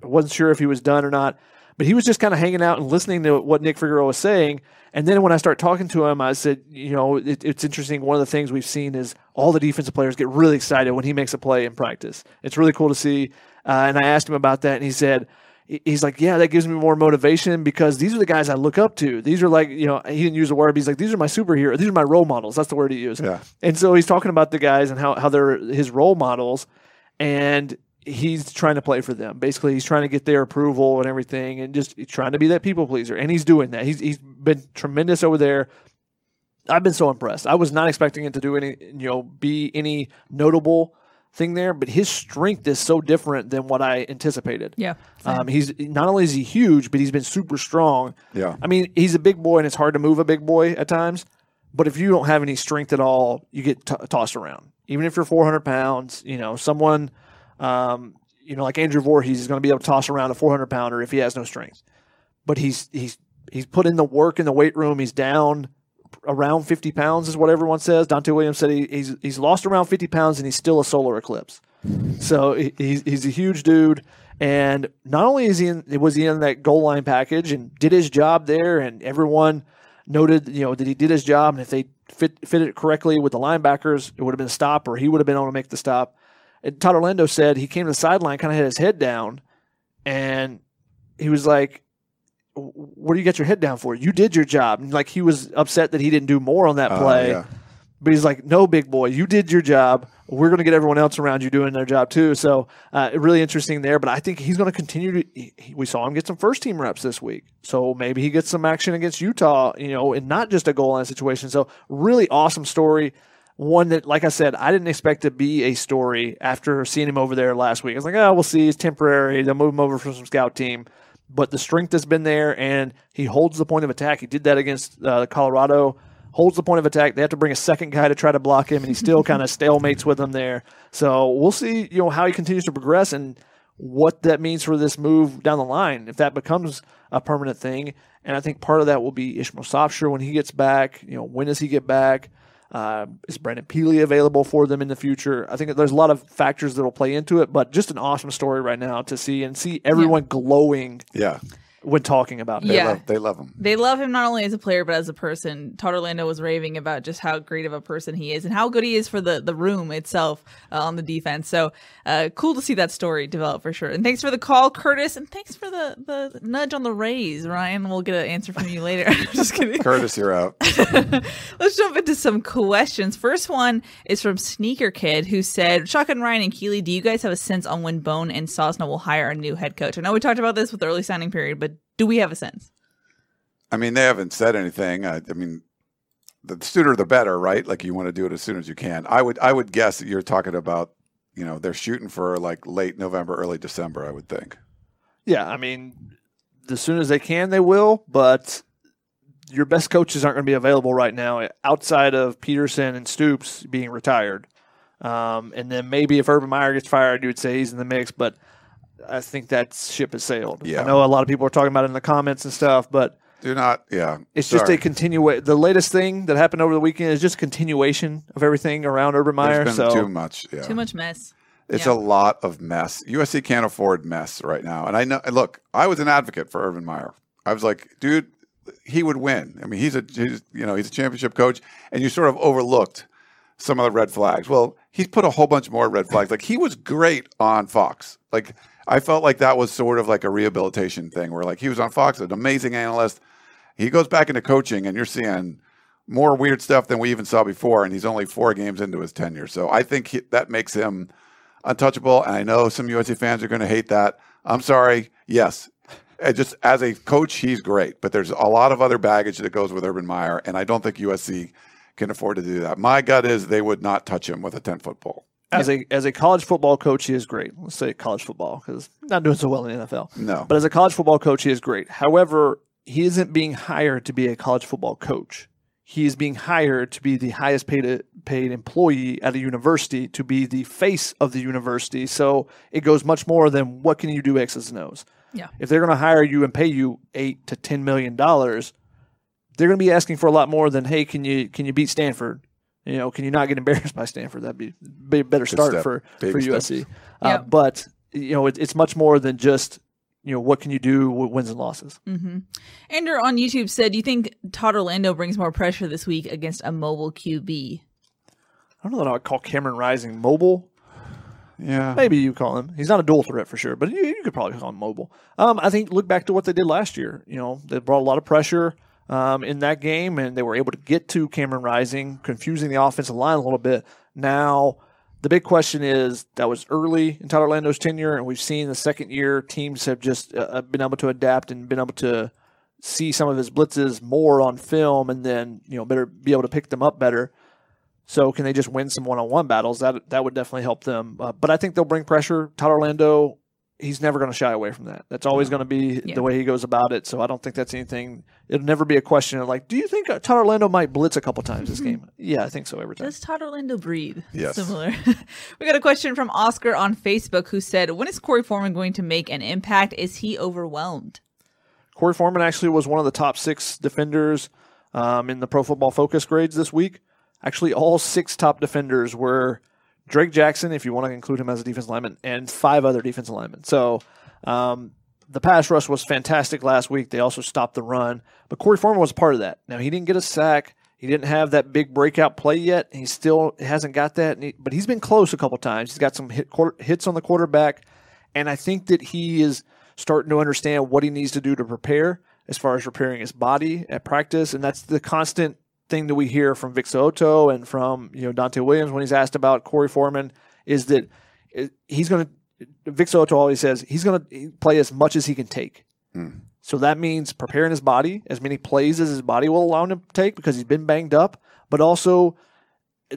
I wasn't sure if he was done or not. But he was just kind of hanging out and listening to what Nick Figueroa was saying. And then when I start talking to him, I said, you know, it, it's interesting. One of the things we've seen is all the defensive players get really excited when he makes a play in practice. It's really cool to see. Uh, and I asked him about that, and he said, he's like, yeah, that gives me more motivation because these are the guys I look up to. These are like, you know, he didn't use the word, but he's like, these are my superheroes. These are my role models. That's the word he used. Yeah. And so he's talking about the guys and how, how they're his role models. And he's trying to play for them. Basically, he's trying to get their approval and everything, and just trying to be that people pleaser. And he's doing that. He's he's been tremendous over there. I've been so impressed. I was not expecting him to do any, you know, be any notable thing there, but his strength is so different than what I anticipated. Yeah. Um, he's not only is he huge, but he's been super strong. Yeah. I mean, he's a big boy, and it's hard to move a big boy at times. But if you don't have any strength at all, you get t- tossed around. Even if you're 400 pounds, you know, someone, um, you know, like Andrew Voorhees is going to be able to toss around a 400 pounder if he has no strength. But he's he's he's put in the work in the weight room. He's down around 50 pounds is what everyone says. Donte Williams said he, he's he's lost around 50 pounds and he's still a solar eclipse. So he- he's he's a huge dude, and not only is he in was he in that goal line package and did his job there, and everyone noted you know that he did his job, and if they fit fit it correctly with the linebackers, it would have been a stop, or he would have been able to make the stop. And Todd Orlando said he came to the sideline, kind of had his head down, and he was like, "What do you get your head down for? You did your job." And like he was upset that he didn't do more on that Uh, play. yeah. But he's like, no, big boy, you did your job. We're going to get everyone else around you doing their job too. So, uh, really interesting there. But I think he's going to continue to. he- he- we saw him get some first team reps this week. So maybe he gets some action against Utah, you know, and not just a goal line situation. So, really awesome story. One that, like I said, I didn't expect to be a story after seeing him over there last week. I was like, oh, we'll see. It's temporary. They'll move him over from some scout team. But the strength has been there, and he holds the point of attack. He did that against uh, Colorado holds the point of attack. They have to bring a second guy to try to block him, and he still kind of stalemates with them there. So we'll see, you know, how he continues to progress and what that means for this move down the line if that becomes a permanent thing. And I think part of that will be Ishmael Sopsher when he gets back. You know, when does he get back? Uh, is Brandon Pili available for them in the future? I think there's a lot of factors that will play into it, but just an awesome story right now to see and see everyone glowing Yeah. When talking about it. They Yeah. love they love him. They love him not only as a player but as a person. Todd Orlando was raving about just how great of a person he is and how good he is for the the room itself uh, on the defense. So uh, cool to see that story develop for sure. And thanks for the call, Curtis, and thanks for the the nudge on the raise, Ryan. We'll get an answer from you later. Just kidding. Curtis, you're out. Let's jump into some questions. First one is from Sneaker Kid, who said, Shotgun Ryan and Keeley, do you guys have a sense on when Bohn and Sosna will hire a new head coach? I know we talked about this with the early signing period, but do we have a sense? I mean, they haven't said anything. I, I mean, the sooner the better, right? Like you want to do it as soon as you can. I would I would guess that you're talking about, you know, they're shooting for like late November, early December. I would think. Yeah, I mean, as soon as they can, they will. But your best coaches aren't going to be available right now, outside of Petersen and Stoops being retired. Um, and then maybe if Urban Meyer gets fired, you would say he's in the mix. But I think that ship has sailed. Yeah. I know a lot of people are talking about it in the comments and stuff, but Do not. Yeah. it's just a continuation. The latest thing that happened over the weekend is just a continuation of everything around Urban Meyer. Been so too much. Yeah. Too much mess. It's Yeah. a lot of mess. USC can't afford mess right now. And I know, and look, I was an advocate for Urban Meyer. I was like, dude, he would win. I mean, he's a, he's, you know, he's a championship coach, and you sort of overlooked some of the red flags. Well, he's put a whole bunch more red flags. Like he was great on Fox. Like I felt like that was sort of like a rehabilitation thing, where like he was on Fox, an amazing analyst. He goes back into coaching, and you're seeing more weird stuff than we even saw before, and he's only four games into his tenure. So I think he, that makes him untouchable. And I know some USC fans are going to hate that. I'm sorry. Yes, just as a coach, he's great, but there's a lot of other baggage that goes with Urban Meyer, and I don't think USC can afford to do that. My gut is they would not touch him with a 10 foot pole. As a as a college football coach, he is great. Let's say college football because not doing so well in the NFL. No. But as a college football coach, he is great. However, he isn't being hired to be a college football coach. He is being hired to be the highest paid paid employee at a university, to be the face of the university. So it goes much more than what can you do X's and O's. Yeah. If they're going to hire you and pay you eight to ten million dollars, they're going to be asking for a lot more than hey, can you can you beat Stanford? You know, can you not get embarrassed by Stanford? That'd be, be a better start step. for Baby for steps. USC. Uh, Yeah. But you know, it, it's much more than just you know what can you do with wins and losses. Mm-hmm. Andrew on YouTube said, "Do you think Todd Orlando brings more pressure this week against a mobile QB?" I don't know that I would call Cameron Rising mobile. Yeah. Maybe you call him. He's not a dual threat for sure, but you, you could probably call him mobile. Um, I think look back to what they did last year. You know, they brought a lot of pressure um, in that game, and they were able to get to Cameron Rising, confusing the offensive line a little bit. Now, the big question is that was early in Todd Orlando's tenure, and we've seen the second year teams have just uh, been able to adapt and been able to see some of his blitzes more on film, and then you know better be able to pick them up better. So can they just win some one-on-one battles? That that would definitely help them. Uh, but I think they'll bring pressure. Todd Orlando, he's never going to shy away from that. That's always going to be Yeah. the way he goes about it. So I don't think that's anything. It'll never be a question of like, do you think uh, Todd Orlando might blitz a couple times this game? Yeah, I think so every time. Does Todd Orlando breathe? Yes. Similar. we got a question from Oscar on Facebook who said, "When is Corey Foreman going to make an impact? Is he overwhelmed?" Corey Foreman actually was one of the top six defenders um, in the Pro Football Focus grades this week. Actually, all six top defenders were Drake Jackson, if you want to include him as a defense lineman, and five other defense linemen. So um, the pass rush was fantastic last week. They also stopped the run, but Corey Foreman was part of that. Now he didn't get a sack. He didn't have that big breakout play yet. He still hasn't got that, but he's been close a couple times. He's got some hit, quarter, hits on the quarterback, and I think that he is starting to understand what he needs to do to prepare as far as preparing his body at practice, and that's the constant thing that we hear from Vic Soto and from you know Donte Williams when he's asked about Corey Foreman is that he's going to. Vic Soto always says he's going to play as much as he can take. So that means preparing his body as many plays as his body will allow him to take because he's been banged up, but also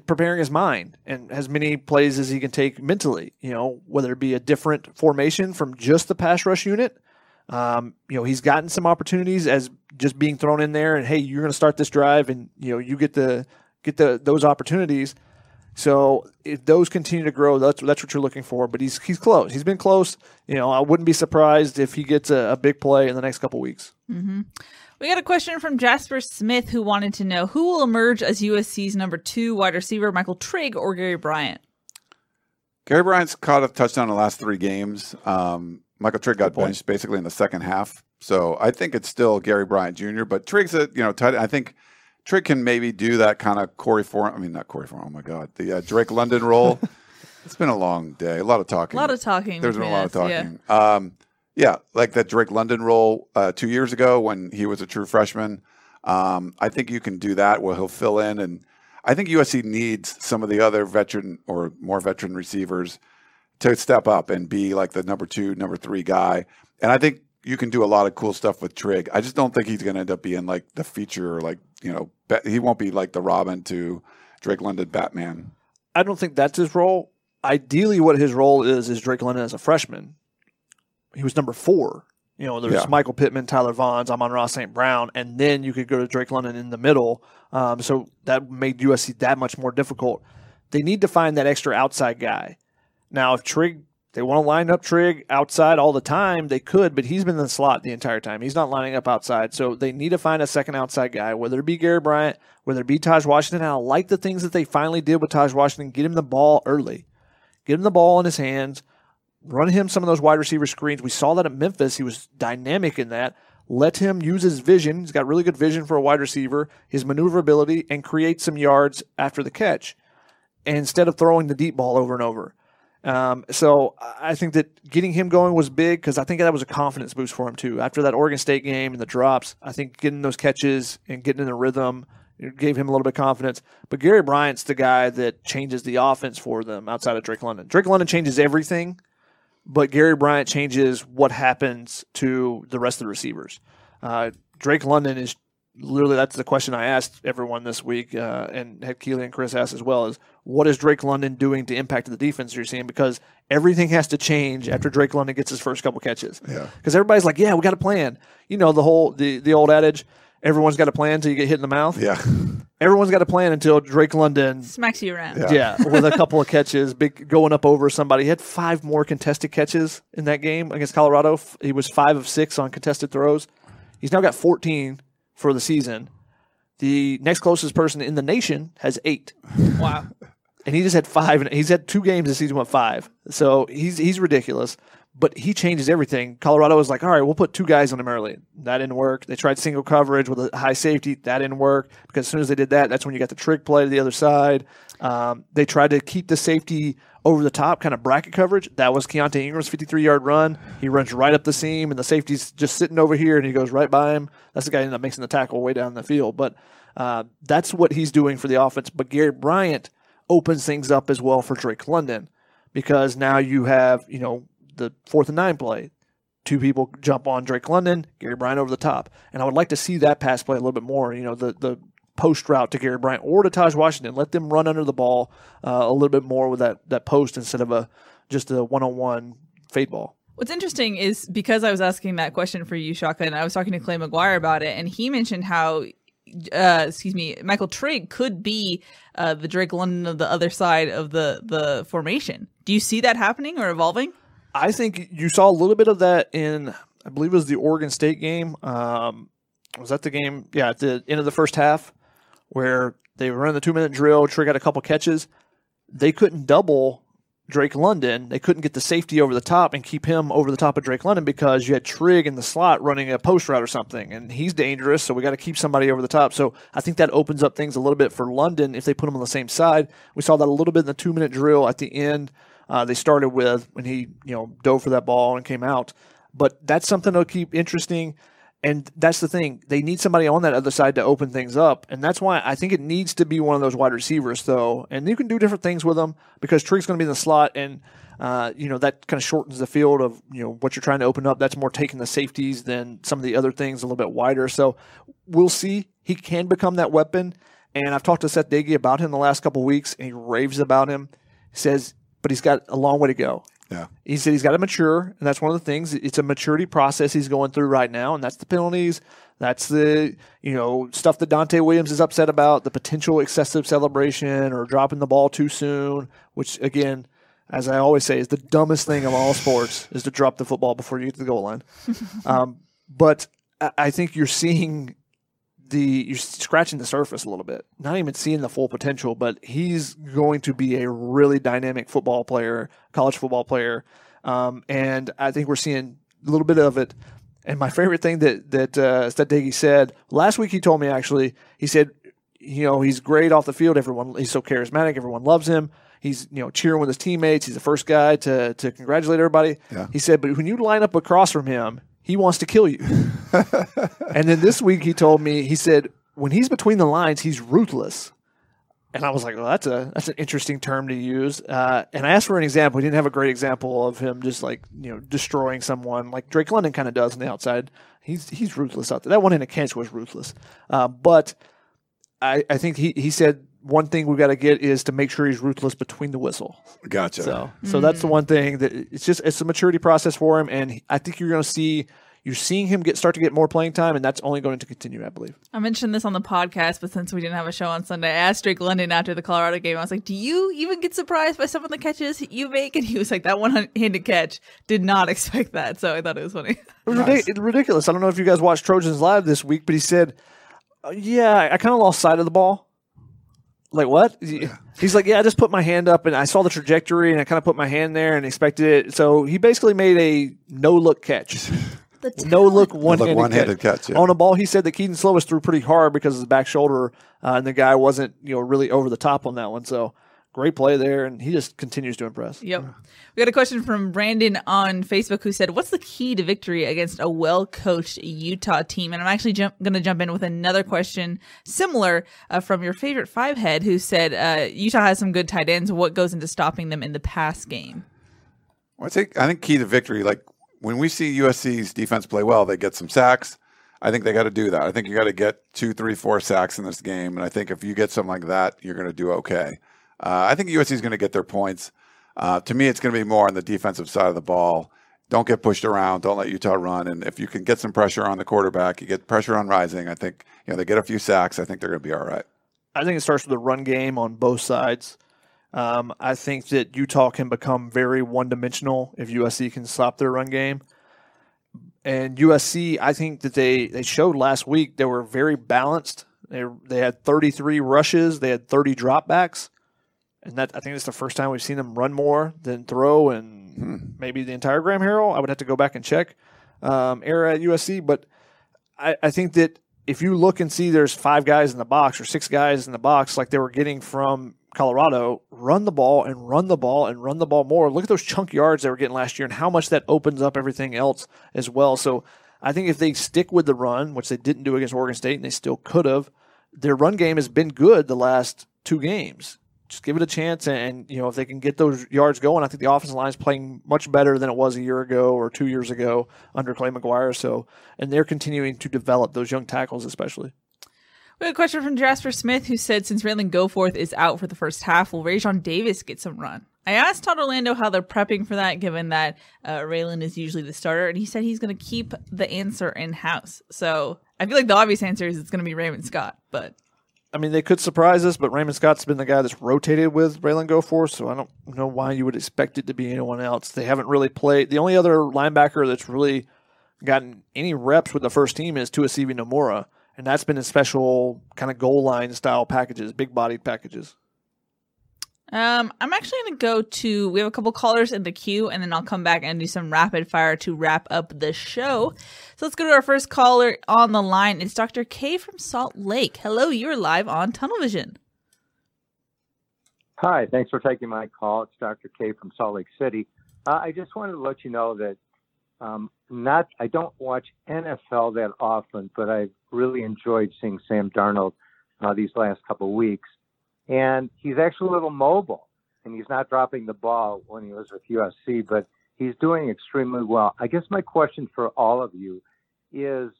preparing his mind and as many plays as he can take mentally. You know, whether it be a different formation from just the pass rush unit. Um, you know, he's gotten some opportunities as just being thrown in there, and hey, you're going to start this drive, and you know, you get the get the those opportunities. So if those continue to grow, that's that's what you're looking for. But he's he's close. He's been close. You know, I wouldn't be surprised if he gets a, a big play in the next couple weeks. We got a question from Jasper Smith who wanted to know who will emerge as USC's number two wide receiver, Michael Trigg or Gary Bryant. Gary Bryant's caught a touchdown in the last three games. Um, Michael Trigg got benched basically in the second half. So I think it's still Gary Bryant Jr., but Trigg's a, you know, tight, I think Trigg can maybe do that kind of Corey Foreman. I mean, not Corey Foreman. Oh my God. The uh, Drake London role. it's been a long day. A lot of talking. A lot of talking. There's been a lot of us, yeah. talking. Um, yeah, like that Drake London role uh, two years ago when he was a true freshman. Um, I think you can do that Well, he'll fill in, and I think USC needs some of the other veteran or more veteran receivers to step up and be like the number two, number three guy. And I think you can do a lot of cool stuff with Trigg. I just don't think he's going to end up being like the feature, or like you know, he won't be like the Robin to Drake London Batman. I don't think that's his role. Ideally, what his role is is Drake London as a freshman. He was number four. You know, there's Yeah. Michael Pittman, Tyler Vaughns, Amon-Ra St. Brown, and then you could go to Drake London in the middle. Um, so that made USC that much more difficult. They need to find that extra outside guy. Now, if Trig, they want to line up Trigg outside all the time, they could, but he's been in the slot the entire time. He's not lining up outside. So they need to find a second outside guy, whether it be Gary Bryant, whether it be Taj Washington. And I like the things that they finally did with Taj Washington. Get him the ball early, get him the ball in his hands, run him some of those wide receiver screens. We saw that at Memphis. He was dynamic in that. Let him use his vision. He's got really good vision for a wide receiver, his maneuverability, and create some yards after the catch instead of throwing the deep ball over and over. Um, so I think that getting him going was big because I think that was a confidence boost for him too. After that Oregon State game and the drops, I think getting those catches and getting in the rhythm gave him a little bit of confidence. But Gary Bryant's the guy that changes the offense for them outside of Drake London. Drake London changes everything, but Gary Bryant changes what happens to the rest of the receivers. Uh, Drake London is literally that's the question I asked everyone this week, uh, and had Keely and Chris asked as well: is what is Drake London doing to impact the defense you're seeing? Because everything has to change after Drake London gets his first couple catches. Yeah. Because everybody's like, "Yeah, we got a plan." You know the whole the the old adage: everyone's got a plan until you get hit in the mouth. Yeah. Everyone's got a plan until Drake London Smacks you around. Yeah. yeah, with a couple of catches, big going up over somebody. He had five more contested catches in that game against Colorado. He was five of six on contested throws. He's now got 14 for the season. The next closest person in the nation has eight. Wow. and he just had five. And he's had two games this season with five. So he's he's ridiculous. But he changes everything. Colorado was like, all right, we'll put two guys on him early. That didn't work. They tried single coverage with a high safety. That didn't work because as soon as they did that, that's when you got the trick play to the other side. Um, they tried to keep the safety over the top, kind of bracket coverage. That was Keaontay Ingram's 53 yard run. He runs right up the seam, and the safety's just sitting over here, and he goes right by him. That's the guy who ended up making the tackle way down the field. But uh, that's what he's doing for the offense. But Gary Bryant opens things up as well for Drake London because now you have, you know, the fourth and nine play. Two people jump on Drake London, Gary Bryant over the top. And I would like to see that pass play a little bit more. You know, the, the post route to Gary Bryant or to Taj Washington. Let them run under the ball uh, a little bit more with that, that post instead of a just a one on one fade ball. What's interesting is because I was asking that question for you, Shaka, and I was talking to Clay McGuire about it, and he mentioned how uh, excuse me, Michael Trigg could be uh, the Drake London of the other side of the the formation. Do you see that happening or evolving? I think you saw a little bit of that in, I believe it was the Oregon State game. Um, was that the game? Yeah, at the end of the first half, where they running the two minute drill. Trigg had a couple catches. They couldn't double Drake London. They couldn't get the safety over the top and keep him over the top of Drake London because you had Trigg in the slot running a post route or something, and he's dangerous. So we got to keep somebody over the top. So I think that opens up things a little bit for London if they put him on the same side. We saw that a little bit in the two minute drill at the end. Uh, they started with when he you know dove for that ball and came out. But that's something to keep interesting. And that's the thing. They need somebody on that other side to open things up. And that's why I think it needs to be one of those wide receivers, though. And you can do different things with them because Trigg's going to be in the slot. And, uh, you know, that kind of shortens the field of, you know, what you're trying to open up. That's more taking the safeties than some of the other things a little bit wider. So we'll see. He can become that weapon. And I've talked to Seth Doege about him the last couple weeks, and he raves about him. He says, but he's got a long way to go. Yeah. He said he's got to mature, and that's one of the things. It's a maturity process he's going through right now, and that's the penalties. That's the you know stuff that Donte Williams is upset about, the potential excessive celebration or dropping the ball too soon, which again, as I always say, is the dumbest thing of all sports is to drop the football before you get to the goal line. um, but I I think you're seeing the you're scratching the surface a little bit, not even seeing the full potential. But he's going to be a really dynamic football player, college football player, um, and I think we're seeing a little bit of it. And my favorite thing that that uh, Seth Doege said last week, he told me actually, he said, you know, he's great off the field. Everyone, he's so charismatic. Everyone loves him. He's you know cheering with his teammates. He's the first guy to to congratulate everybody. Yeah. He said, but when you line up across from him, he wants to kill you. and then this week he told me he said when he's between the lines, he's ruthless. And I was like, well, that's a that's an interesting term to use. Uh, and I asked for an example. He didn't have a great example of him just like you know destroying someone like Drake London kind of does on the outside. He's he's ruthless out there. That one in a catch was ruthless. Uh, but I I think he he said one thing we got to get is to make sure he's ruthless between the whistle. Gotcha. So, so that's the one thing that it's just it's a maturity process for him, and I think you're going to see you're seeing him get start to get more playing time, and that's only going to continue, I believe. I mentioned this on the podcast, but since we didn't have a show on Sunday, I asked Drake London after the Colorado game. I was like, "Do you even get surprised by some of the catches you make?" And he was like, "That one-handed catch did not expect that." So I thought it was funny. It was ridic- it's ridiculous. I don't know if you guys watched Trojans live this week, but he said, uh, "Yeah, I kind of lost sight of the ball." Like what? He's like, "Yeah, I just put my hand up and I saw the trajectory and I kind of put my hand there and expected it." So he basically made a no look catch. No look Look, one handed one-handed catch. yeah. on a ball. He said that Kedon Slovis threw pretty hard because of his back shoulder, uh, and the guy wasn't you know really over the top on that one. So great play there, and he just continues to impress. Yep. We got a question from Brandon on Facebook who said, What's the key to victory against a well coached Utah team? And I'm actually jump- going to jump in with another question similar uh, from your favorite five head who said, uh, Utah has some good tight ends. What goes into stopping them in the pass game? Well, I think I think key to victory, like when we see USC's defense play well, they get some sacks. I think they got to do that. I think you got to get two, three, four sacks in this game, and I think if you get something like that, you're going to do okay. Uh, I think USC is going to get their points. Uh, to me, it's going to be more on the defensive side of the ball. Don't get pushed around. Don't let Utah run. And if you can get some pressure on the quarterback, you get pressure on Rising. I think you know they get a few sacks. I think they're going to be all right. I think it starts with the run game on both sides. Um, I think that Utah can become very one dimensional if USC can stop their run game. And USC, I think that they, they showed last week they were very balanced. They, they had 33 rushes, they had 30 dropbacks. And that I think it's the first time we've seen them run more than throw, and Hmm. maybe the entire Graham Harrell. I would have to go back and check um, era at USC, but I, I think that if you look and see there's five guys in the box or six guys in the box like they were getting from Colorado, run the ball and run the ball and run the ball more. Look at those chunk yards they were getting last year and how much that opens up everything else as well. So I think if they stick with the run, which they didn't do against Oregon State and they still could have, their run game has been good the last two games. Just give it a chance, and, you know if they can get those yards going, I think the offensive line is playing much better than it was a year ago or two years ago under Clay McGuire. So, and they're continuing to develop those young tackles, especially. We have a question from Jasper Smith who said, since Ralen Goforth is out for the first half, will Raesjon Davis get some run? I asked Todd Orlando how they're prepping for that, given that uh, Ralen is usually the starter, and he said he's going to keep the answer in house. So I feel like the obvious answer is it's going to be Raymond Scott, but I mean, they could surprise us, but Raymond Scott's been the guy that's rotated with Ralen Goforth, so I don't know why you would expect it to be anyone else. They haven't really played. The only other linebacker that's really gotten any reps with the first team is Tuasivi Nomura, and that's been in special kind of goal line style packages, big bodied packages. Um, I'm actually going to go to. We have a couple callers in the queue, and then I'll come back and do some rapid fire to wrap up the show. So let's go to our first caller on the line. It's Dr. K from Salt Lake. Hello, you're live on Tunnel Vision. Hi, thanks for taking my call. It's Dr. K from Salt Lake City. Uh, I just wanted to let you know that um, not I don't watch NFL that often, but I've really enjoyed seeing Sam Darnold uh, these last couple weeks, and he's actually a little mobile, and he's not dropping the ball when he was with USC, but he's doing extremely well. I guess my question for all of you is: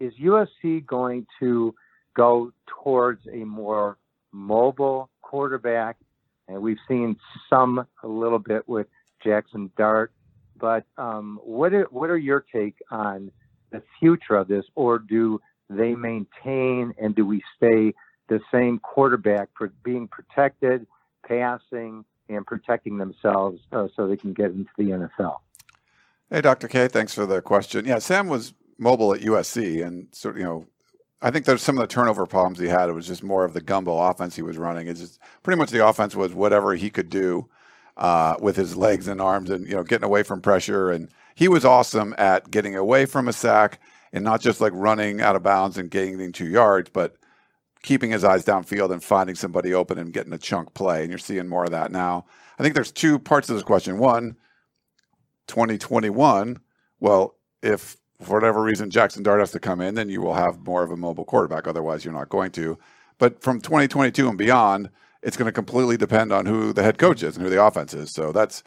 Is USC going to go towards a more mobile quarterback, and we've seen some a little bit with Jackson Dart. But um, what are, what are your take on the future of this, or do they maintain and do we stay the same quarterback for being protected, passing, and protecting themselves uh, so they can get into the NFL? Hey, Dr. K, thanks for the question. Yeah, Sam was mobile at USC, and so you know, I think there's some of the turnover problems he had. It was just more of the gumbo offense he was running. It's just pretty much the offense was whatever he could do uh, with his legs and arms, and you know, getting away from pressure. And he was awesome at getting away from a sack and not just like running out of bounds and gaining two yards, but keeping his eyes downfield and finding somebody open and getting a chunk play. And you're seeing more of that now. I think there's two parts of this question. One, 2021. Well, if for whatever reason Jackson Dart has to come in, then you will have more of a mobile quarterback. Otherwise, you're not going to. But from 2022 and beyond, it's going to completely depend on who the head coach is and who the offense is. So that's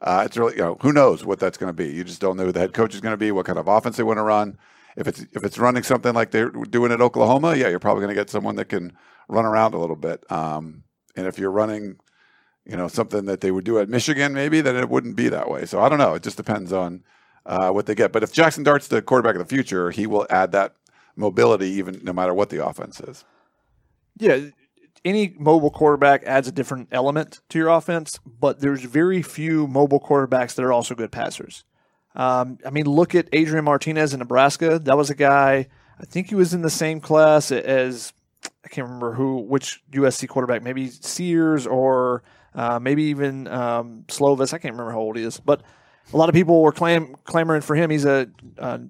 uh, it's really you know who knows what that's going to be. You just don't know who the head coach is going to be, what kind of offense they want to run. If it's if it's running something like they're doing at Oklahoma, yeah, you're probably going to get someone that can run around a little bit. Um, and if you're running, you know, something that they would do at Michigan, maybe then it wouldn't be that way. So I don't know. It just depends on uh, what they get. But if Jackson Dart's the quarterback of the future, he will add that mobility even no matter what the offense is. Yeah, any mobile quarterback adds a different element to your offense, but there's very few mobile quarterbacks that are also good passers. Um, I mean, look at Adrian Martinez in Nebraska. That was a guy. I think he was in the same class as I can't remember who, which USC quarterback, maybe Sears or uh, maybe even um, Slovis. I can't remember how old he is, but a lot of people were clam- clamoring for him. He's a, a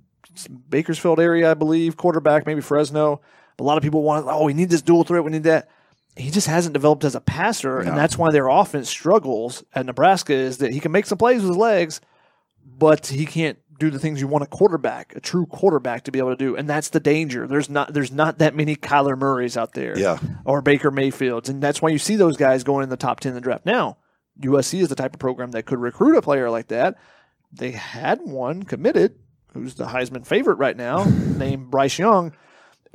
Bakersfield area, I believe, quarterback, maybe Fresno. A lot of people want, oh, we need this dual threat, we need that. He just hasn't developed as a passer, No. and that's why their offense struggles at Nebraska. Is that he can make some plays with his legs, but he can't do the things you want a quarterback, a true quarterback, to be able to do. And that's the danger. There's not there's not that many Kyler Murrays out there, Yeah. or Baker Mayfields, and that's why you see those guys going in the top ten in the draft. Now, USC is the type of program that could recruit a player like that. They had one committed, who's the Heisman favorite right now, named Bryce Young,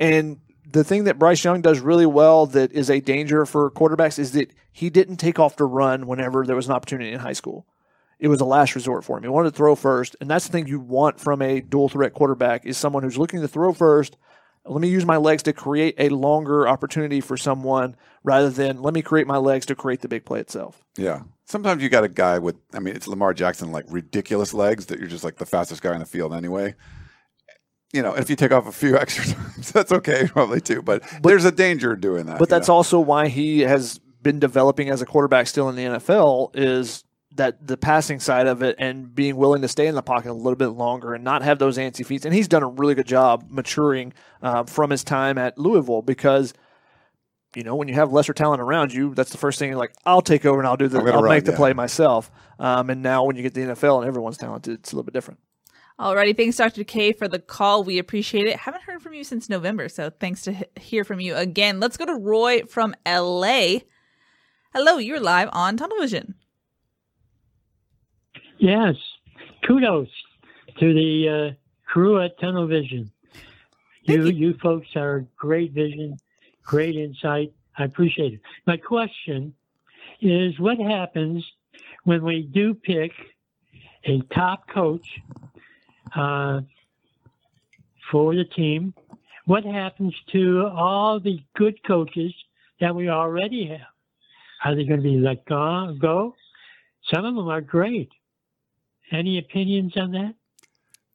and the thing that Bryce Young does really well that is a danger for quarterbacks is that he didn't take off to run whenever there was an opportunity in high school. It was a last resort for him. He wanted to throw first, and that's the thing you want from a dual threat quarterback is someone who's looking to throw first. Let me use my legs to create a longer opportunity for someone rather than let me create my legs to create the big play itself. Yeah. Sometimes you got a guy with, I mean, it's Lamar Jackson, like ridiculous legs that you're just like the fastest guy in the field anyway. You know, if you take off a few extra times, that's okay, probably too. But, there's a danger doing that. But that's know? also why he has been developing as a quarterback still in the NFL is that the passing side of it and being willing to stay in the pocket a little bit longer and not have those antsy feet. And he's done a really good job maturing uh, from his time at Louisville because you know, when you have lesser talent around you, that's the first thing you're like, I'll take over and I'll do the, I'm gonna I'll run, make the yeah. play myself. Um, and now when you get the NFL and everyone's talented, it's a little bit different. Alrighty, thanks, Dr. K, for the call. We appreciate it. Haven't heard from you since November, so thanks to he- hear from you again. Let's go to Roy from LA. Hello, you're live on Tunnel Vision. Yes, kudos to the uh, crew at Tunnel Vision. You, Thank you folks are great vision, great insight. I appreciate it. My question is what happens when we do pick a top coach uh, for the team? What happens to all the good coaches that we already have? Are they going to be let go? go? Some of them are great. Any opinions on that?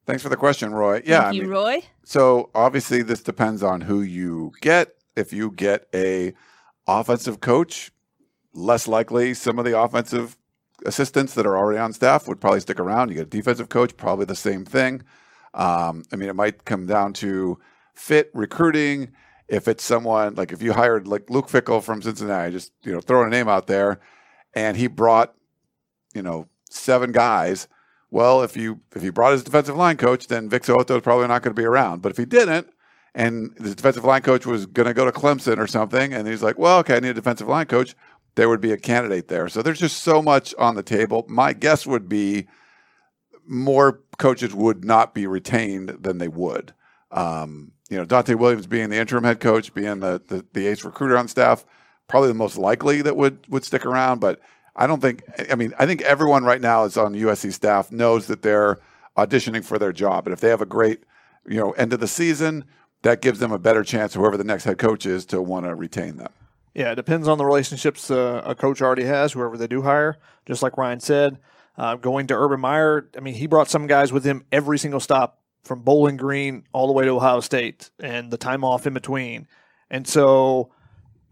Thanks for the question, Roy. Yeah, Thank I you, mean, Roy. So obviously, this depends on who you get. If you get a offensive coach, less likely some of the offensive assistants that are already on staff would probably stick around. You get a defensive coach, probably the same thing. Um, I mean, it might come down to fit recruiting. If it's someone like if you hired like Luke Fickell from Cincinnati, just you know throwing a name out there, and he brought you know seven guys. Well, if you if he brought his defensive line coach, then Vic Soto is probably not going to be around. But if he didn't, and the defensive line coach was going to go to Clemson or something, and he's like, "Well, okay, I need a defensive line coach," there would be a candidate there. So there's just so much on the table. My guess would be more coaches would not be retained than they would. Um, you know, Donte Williams being the interim head coach, being the, the the ace recruiter on staff, probably the most likely that would would stick around. But I don't think. I mean, I think everyone right now is on USC staff knows that they're auditioning for their job, and if they have a great, you know, end of the season, that gives them a better chance, whoever the next head coach is, to want to retain them. Yeah, it depends on the relationships uh, a coach already has, whoever they do hire. Just like Ryan said, uh, going to Urban Meyer, I mean, he brought some guys with him every single stop from Bowling Green all the way to Ohio State and the time off in between. And so,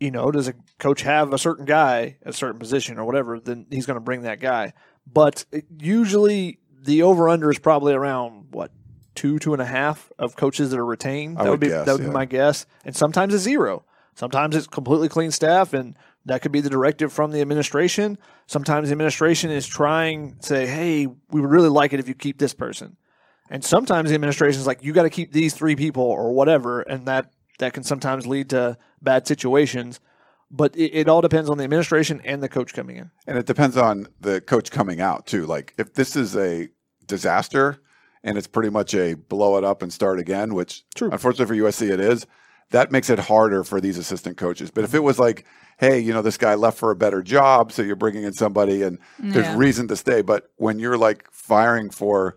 you know, does a coach have a certain guy at a certain position or whatever, then he's going to bring that guy. But usually the over under is probably around what two, two and a half of coaches that are retained. I that would be guess, that would yeah. be my guess. And sometimes it's zero. Sometimes it's completely clean staff, and that could be the directive from the administration. Sometimes the administration is trying to say, "Hey, we would really like it if you keep this person," and sometimes the administration is like, "You got to keep these three people or whatever," and that that can sometimes lead to bad situations. But it, it all depends on the administration and the coach coming in. And it depends on the coach coming out too. Like if this is a disaster and it's pretty much a blow it up and start again, which True. unfortunately for USC it is, that makes it harder for these assistant coaches. But if it was like, hey, you know, this guy left for a better job, so you're bringing in somebody and there's reason to stay. But when you're like firing for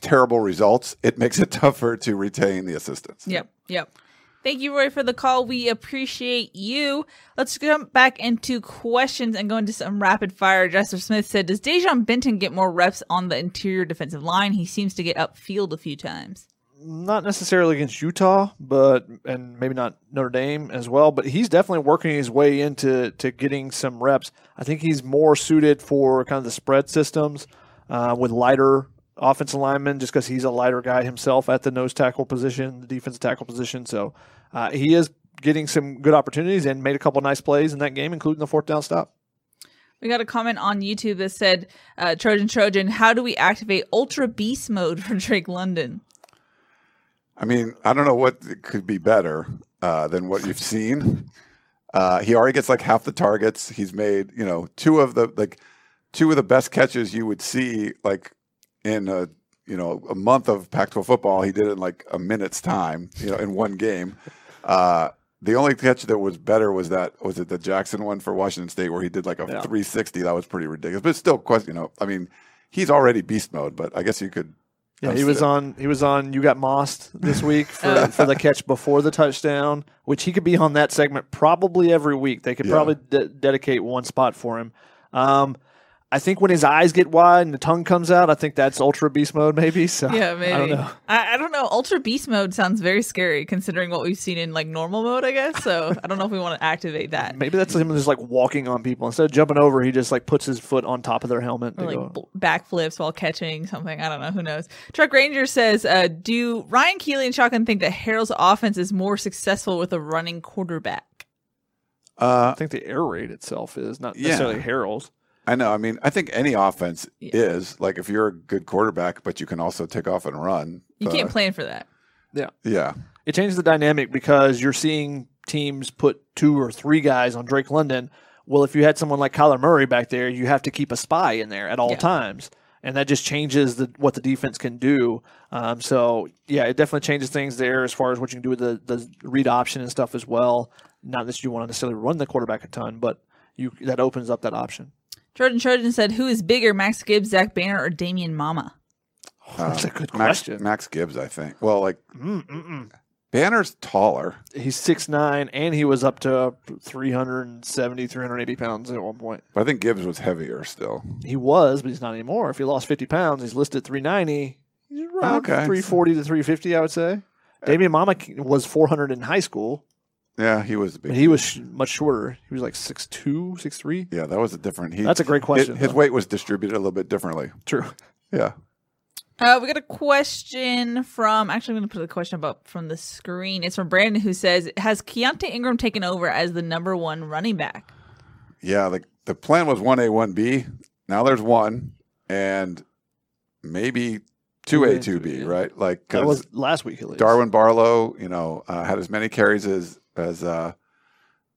terrible results, it makes it tougher to retain the assistants. Yep, yep. Thank you, Roy, for the call. We appreciate you. Let's jump back into questions and go into some rapid fire. Jasper Smith said, Does Dejan Benton get more reps on the interior defensive line? He seems to get upfield a few times. not necessarily against Utah, but and maybe not Notre Dame as well. But he's definitely working his way into to getting some reps. I think he's more suited for kind of the spread systems uh, with lighter offensive lineman just because he's a lighter guy himself at the nose tackle position, the defensive tackle position. So uh, he is getting some good opportunities and made a couple nice plays in that game, including the fourth down stop. We got a comment on YouTube that said, uh, Trojan Trojan, how do we activate Ultra Beast mode for Drake London? I mean, I don't know what could be better uh, than what you've seen. Uh, he already gets like half the targets. He's made, you know, two of the like two of the best catches you would see like in a you know a month of Pac-12 football. He did it in like a minute's time, you know, in one game. Uh, the only catch that was better was that was it the Jackson one for Washington State where he did like a Yeah. 360. That was pretty ridiculous, but still, question. You know, I mean, he's already beast mode, but I guess you could. Yeah, he was on. He was on. You got mossed this week for, for the catch before the touchdown, which he could be on that segment probably every week. They could Yeah. probably de- dedicate one spot for him. Um, I think when his eyes get wide and the tongue comes out, I think that's ultra beast mode, maybe. So Yeah, maybe. I don't know. I, I don't know. Ultra beast mode sounds very scary considering what we've seen in like normal mode, I guess. So I don't know if we want to activate that. Maybe that's him just like walking on people instead of jumping over. He just like puts his foot on top of their helmet. Or They like go- backflips while catching something. I don't know. Who knows? Truck Ranger says, uh, "Do Ryan Keeley and Shotgun think that Harrell's offense is more successful with a running quarterback?" Uh, I think the air raid itself is not Yeah. necessarily Harrell's. I know. I mean, I think any offense Yeah. is like if you're a good quarterback, but you can also take off and run. You uh, can't plan for that. Yeah, Yeah. It changes the dynamic because you're seeing teams put two or three guys on Drake London. Well, if you had someone like Kyler Murray back there, you have to keep a spy in there at all Yeah. times, and that just changes the what the defense can do. Um, so yeah, it definitely changes things there as far as what you can do with the the read option and stuff as well. Not that you want to necessarily run the quarterback a ton, but you that opens up that option. Trojan Trojan said, "Who is bigger, Max Gibbs, Zach Banner, or Damian Mama?" Oh, that's a good Uh, Max, question. Max Gibbs, I think. Well, like Mm-mm-mm. Banner's taller. He's six nine, and he was up to 370, 380 pounds at one point. But I think Gibbs was heavier still. He was, but he's not anymore. If he lost 50 pounds, he's listed 390. He's around Okay. 340 to 350, I would say. Uh, Damian Mama was 400 in high school, Yeah, he was a big. but he was sh- much shorter. He was like 6'2, 6'3. Yeah, that was a different. He, That's a great question, His, his though. weight was distributed a little bit differently. True. Yeah. Uh, we got a question from. Actually, I'm going to put the question up from the screen. It's from Brandon, who says, "Has Keontae Ingram taken over as the number one running back?" Yeah, like the plan was one A, one B. Now there's one, and maybe two A, two B. Right? Like That 'cause was last week, at least. Darwin Barlow, you know, uh, had as many carries as as uh,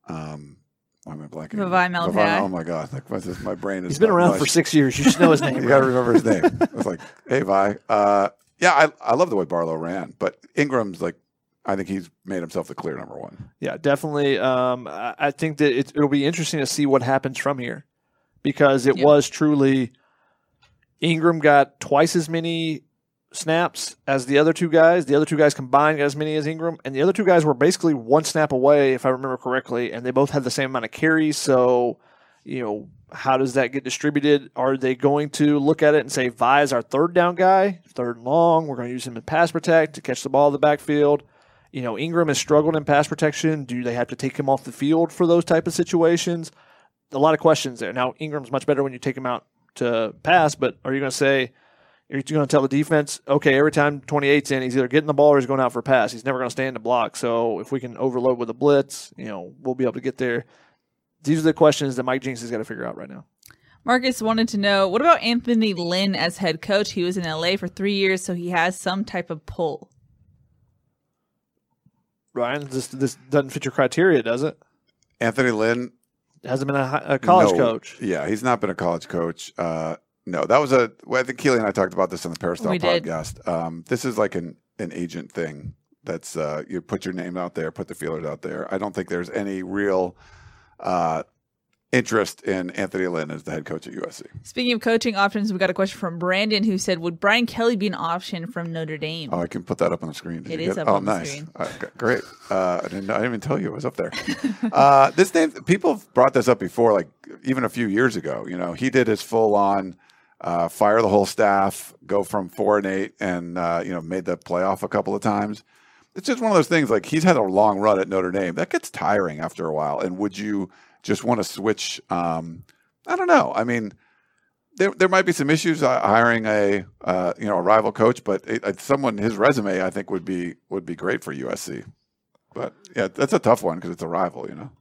um. Why am I blanking? Vavae Malepeai. Vavae- Oh my god! Like my, my brain is. He's been around mush. for six years. You should know his name. you got to remember his name. I was like, hey, Vi. Uh, yeah, I, I love the way Barlow ran, but Ingram's like, I think he's made himself the clear number one. Yeah, definitely. Um, I, I think that it, it'll be interesting to see what happens from here because it Yeah. was truly Ingram got twice as many snaps as the other two guys. The other two guys combined got as many as Ingram, and the other two guys were basically one snap away, if I remember correctly, and they both had the same amount of carries. So, you know, how does that get distributed? Are they going to look at it and say, Vi is our third down guy, third and long? We're going to use him in pass protect to catch the ball in the backfield. You know, Ingram has struggled in pass protection. Do they have to take him off the field for those type of situations? A lot of questions there. Now, Ingram's much better when you take him out to pass, but are you going to say, are going to tell the defense, okay, every time 28's in, he's either getting the ball or he's going out for a pass. He's never going to stay in the block. So if we can overload with a blitz, you know, we'll be able to get there. These are the questions that Mike Jinks has got to figure out right now. Marcus wanted to know what about Anthony Lynn as head coach? He was in LA for three years, so he has some type of pull. Ryan, this this doesn't fit your criteria, does it? Anthony Lynn, Hasn't been a, a college no. coach. Yeah, he's not been a college coach. Uh, no, that was a. Well, I think Keely and I talked about this on the Peristyle We podcast. Um, this is like an an agent thing. That's uh, you put your name out there, put the feelers out there. I don't think there's any real uh, interest in Anthony Lynn as the head coach at USC. Speaking of coaching options, we got a question from Brandon who said, "Would Brian Kelly be an option from Notre Dame?" Oh, I can put that up on the screen. Did It is up oh, on the nice. screen. Uh, great. Uh, I didn't. I didn't even tell you it was up there. uh, this name. People have brought this up before, like even a few years ago. You know, he did his full on uh, fire the whole staff, go from four and eight, and uh, you know made the playoff a couple of times. It's just one of those things. Like he's had a long run at Notre Dame. That gets tiring after a while. And would you just want to switch? Um, I don't know. I mean there there might be some issues uh, hiring a uh, you know a rival coach, but it, someone his resume I think would be would be great for USC. But yeah, that's a tough one because it's a rival, you know.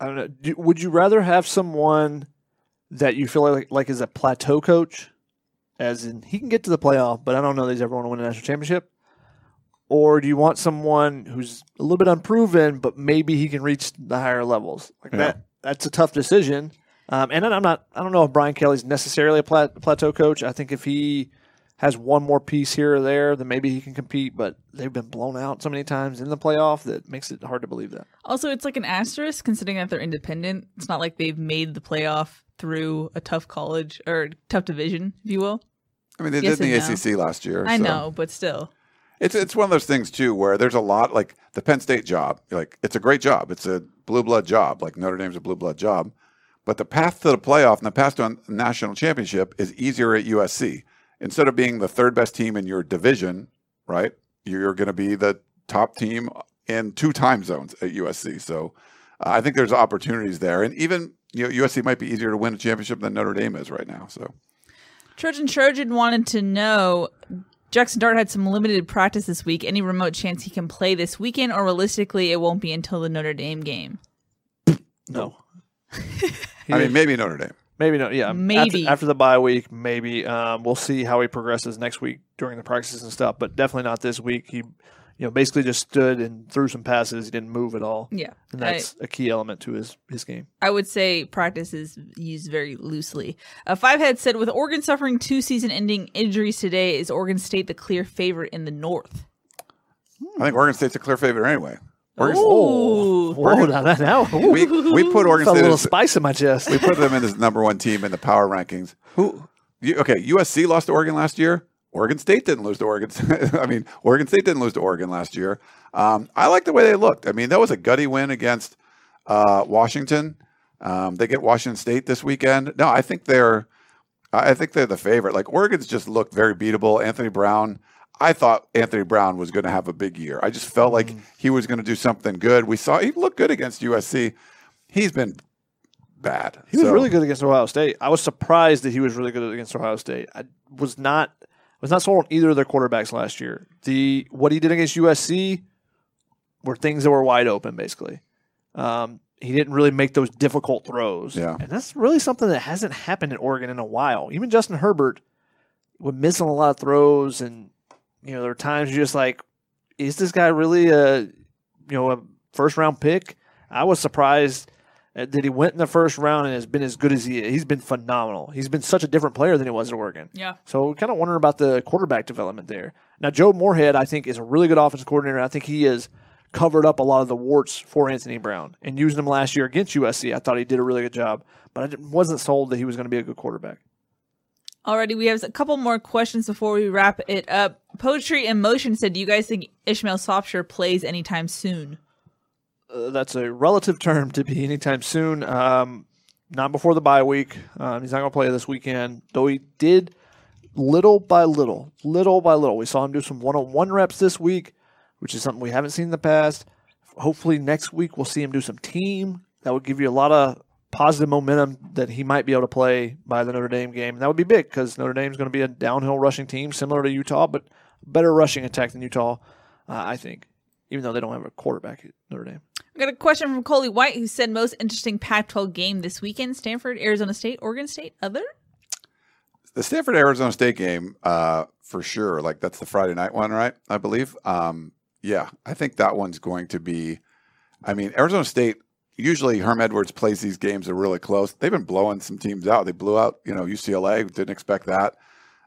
I don't know. Would you rather have someone that you feel like like is a plateau coach, as in he can get to the playoff, but I don't know that he's ever going to win a national championship, or do you want someone who's a little bit unproven, but maybe he can reach the higher levels? Like Yeah. that. That's a tough decision. Um, and I'm not. I don't know if Brian Kelly's necessarily a plat- plateau coach. I think if he has one more piece here or there, then maybe he can compete. But they've been blown out so many times in the playoff that makes it hard to believe that. Also, it's like an asterisk considering that they're independent. It's not like they've made the playoff through a tough college or tough division, if you will. I mean, they Yes did in the and no. ACC last year. I so- know, but still. It's it's one of those things too where there's a lot like the Penn State job. Like it's a great job. It's a blue blood job. Like Notre Dame's a blue blood job, but the path to the playoff and the path to a national championship is easier at USC. Instead of being the third best team in your division, right? You're going to be the top team in two time zones at USC. So uh, I think there's opportunities there, and even you know USC might be easier to win a championship than Notre Dame is right now. So Trojan Trojan wanted to know Jackson Dart had some limited practice this week. Any remote chance he can play this weekend, or realistically, it won't be until the Notre Dame game? No. I mean, maybe Notre Dame. Maybe not. Yeah, Maybe. after, after the bye week, maybe um, we'll see how he progresses next week during the practices and stuff. But definitely not this week. He, you know, basically just stood and threw some passes. He didn't move at all, Yeah, and that's a key element to his his game. I would say practice is used very loosely. Uh, Fivehead said, with Oregon suffering two season-ending injuries today, is Oregon State the clear favorite in the North? I think Oregon State's a clear favorite anyway. Oregon. Whoa, now, now, we we put Oregon Felt a little as, spice in my chest. we put them in as number one team in the power rankings. Who? You, okay, USC lost to Oregon last year. Oregon State didn't lose to Oregon. I mean, Oregon State didn't lose to Oregon last year. Um, I like the way they looked. I mean, that was a gutty win against uh, Washington. Um, they get Washington State this weekend. No, I think they're. I think they're the favorite. Like Oregon's just looked very beatable. Anthony Brown. I thought Anthony Brown was going to have a big year. I just felt like he was going to do something good. We saw he looked good against USC. He's been bad. He was really good against Ohio State. I was surprised that he was really good against Ohio State. I was not was not sold on either of their quarterbacks last year. The what he did against USC were things that were wide open, basically. Um, he didn't really make those difficult throws. Yeah. And that's really something that hasn't happened in Oregon in a while. Even Justin Herbert was missing a lot of throws and you know, there were times you're just like, is this guy really a you know, a first round pick? I was surprised that he went in the first round and has been as good as he is. He's been phenomenal. He's been such a different player than he was at Oregon. Yeah. So we're kind of wondering about the quarterback development there. Now, Joe Moorhead, I think, is a really good offensive coordinator. I think he has covered up a lot of the warts for Anthony Brown and using him last year against USC. I thought he did a really good job, but I wasn't sold that he was going to be a good quarterback. Alrighty, we have a couple more questions before we wrap it up. Poetry in Motion said, "Do you guys think Ishmael Sopsher plays anytime soon?" uh, that's a relative term to be anytime soon. Um, not before the bye week. Um, he's not going to play this weekend, though he did little by little, little by little. We saw him do some one on one reps this week, which is something we haven't seen in the past. Hopefully, next week we'll see him do some team. That would give you a lot of positive momentum that he might be able to play by the Notre Dame game. And that would be big because Notre Dame's going to be a downhill rushing team similar to Utah, but better rushing attack than Utah, uh, I think, even though they don't have a quarterback at Notre Dame. I got a question from Coley White who said, "Most interesting Pac-12 game this weekend: Stanford, Arizona State, Oregon State. Other? the Stanford Arizona State game, uh, for sure. Like that's the Friday night one, right? I believe. Um, yeah, I think that one's going to be. I mean, Arizona State. Usually, Herm Edwards plays these games are really close. They've been blowing some teams out. They blew out, you know, UCLA. Didn't expect that.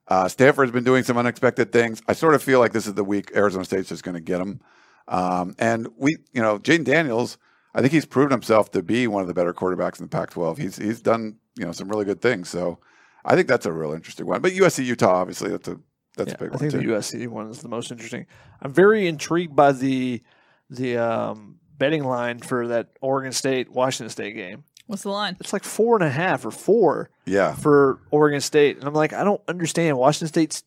Uh, Stanford's been doing some unexpected things. I sort of feel like this is the week Arizona State's just going to get them. Um, and we, you know, Jayden Daniels. I think he's proven himself to be one of the better quarterbacks in the Pac-12. He's he's done you know some really good things. So I think that's a real interesting one. But USC Utah, obviously, that's a that's Yeah, a big I one I think too. the USC one is the most interesting. I'm very intrigued by the the um, betting line for that Oregon State Washington State game. What's the line? It's like four and a half or four yeah, for Oregon State, and I'm like, I don't understand. Washington State's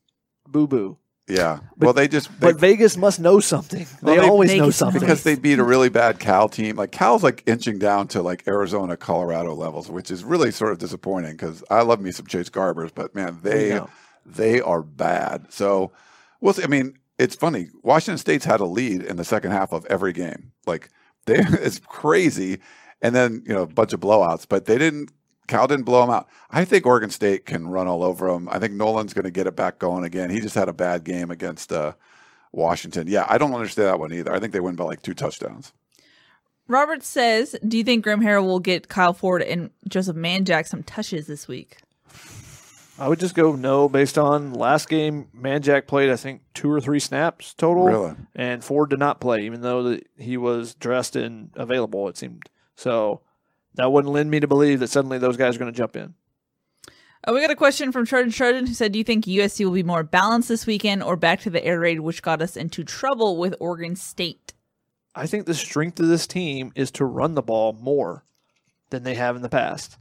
boo boo, yeah. But- well, they just they, but Vegas must know something. Well, they, they- always know something because they beat a really bad Cal team. Like Cal's like inching down to like Arizona, Colorado levels, which is really sort of disappointing because I love me some Chase Garbers, but man, they they are bad. So we'll see. I mean, it's funny. Washington State's had a lead in the second half of every game. Like they, it's crazy, and then you know a bunch of blowouts, but they didn't. Cal didn't blow them out. I think Oregon State can run all over them. I think Nolan's going to get it back going again. He just had a bad game against uh, Washington. Yeah, I don't understand that one either. I think they win by like two touchdowns. Robert says, "Do you think Graham Harrell will get Kyle Ford and Joseph Manjack some touches this week?" I would just go no based on last game. Manjack played, I think, two or three snaps total, Really? and Ford did not play, even though that he was dressed and available. It seemed so. That wouldn't lend me to believe that suddenly those guys are going to jump in. Uh, we got a question from Trojan Trojan who said, "Do you think USC will be more balanced this weekend, or back to the air raid, which got us into trouble with Oregon State?" I think the strength of this team is to run the ball more than they have in the past.